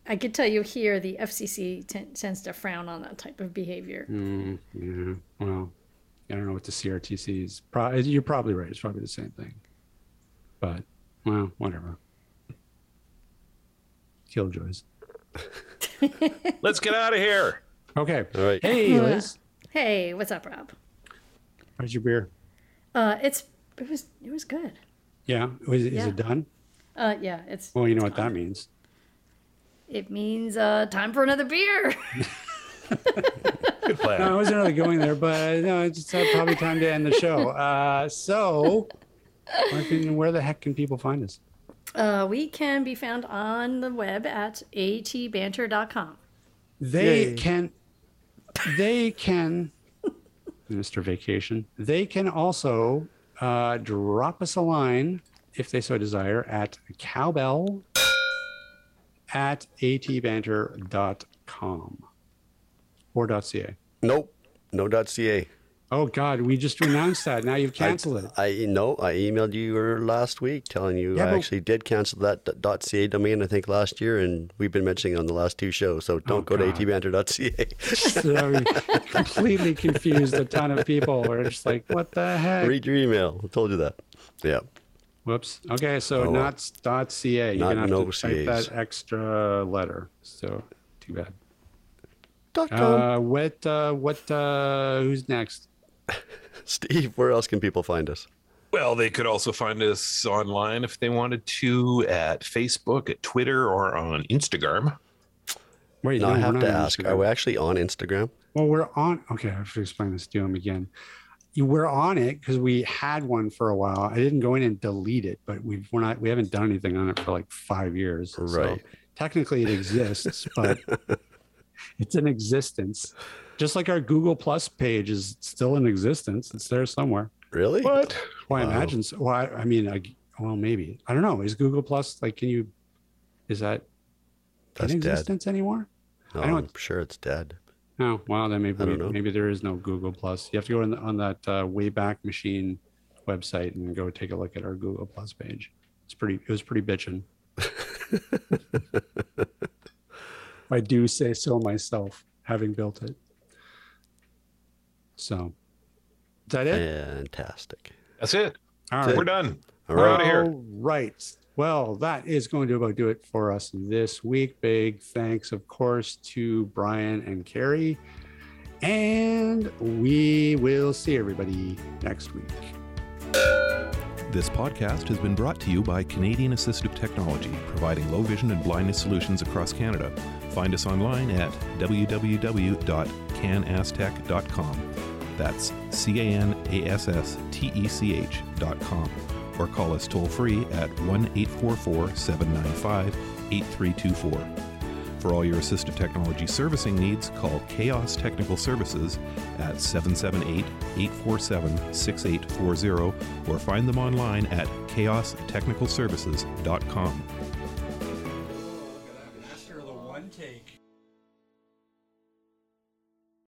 I could tell you here, the FCC t- tends to frown on that type of behavior. Mm, yeah. Well, I don't know what the CRTC is. Pro- you're probably right. It's probably the same thing. But well, whatever. Killjoys. Let's get out of here. Okay. All right. Hey, Liz. Hey, what's up, Rob? How's your beer? Uh, it's it was it was good. Yeah. Is, it, is Yeah. it done? Uh, yeah, it's Well, you know what that means. it means uh time for another beer. Good plan. No, I wasn't really going there, but no, it's just uh, probably time to end the show. Uh, so, where, can, where the heck can people find us? Uh, we can be found on the web at atbanter.com. They Yay. can, they can, Mr. Vacation, they can also uh, drop us a line if they so desire at cowbell at atbanter.com or .ca. Nope. No .ca. Oh God, we just announced that. Now you've canceled it. I know. I emailed you last week telling you Yeah, I actually did cancel that .ca domain. I think last year, and we've been mentioning on the last two shows. So don't go Oh, God. to atbanter.ca. So completely confused a ton of people. We're just like, what the heck? Read your email. I told you that. Yeah. Whoops. Okay, so Oh, not dot .ca. You're Not gonna have no to type CAs. that extra letter. So too bad. Dot com. Uh, what? Uh, what? Uh, who's next? Steve, where else can people find us? Well, they could also find us online if they wanted to at Facebook, at Twitter, or on Instagram. Wait, Now no, I have to ask: Instagram. Are we actually on Instagram? Well, we're on. Okay, I have to explain this to him again. You- We're on it because we had one for a while. I didn't go in and delete it, but we've we're not we haven't done anything on it for like five years. So Right. technically, it exists, but it's in existence. Just like our Google Plus page is still in existence. It's there somewhere. Really? What? Well, I imagine so. Well, I, I mean, I, well, maybe. I don't know. Is Google Plus like, can you, is that That's in dead. existence anymore? No, I know I'm sure it's dead. Oh, well, then maybe I we, don't know. maybe there is no Google Plus. You have to go on, the, on that uh, Wayback Machine website and go take a look at our Google Plus page. It's pretty. It was pretty bitching. I do say so myself, having built it. So, is that it? Fantastic. That's it. All We're done. All We're right. outta here. All right. Well, that is going to about do it for us this week. Big thanks, of course, to Brian and Carrie. And we will see everybody next week. This podcast has been brought to you by Canadian Assistive Technology, providing low vision and blindness solutions across Canada. Find us online at www.canasstech.com. That's C A N A S S T E C H dot com. Or call us toll free at 1 844 795 8324. For all your assistive technology servicing needs, call Chaos Technical Services at 778 847 6840 or find them online at chaostechnicalservices.com.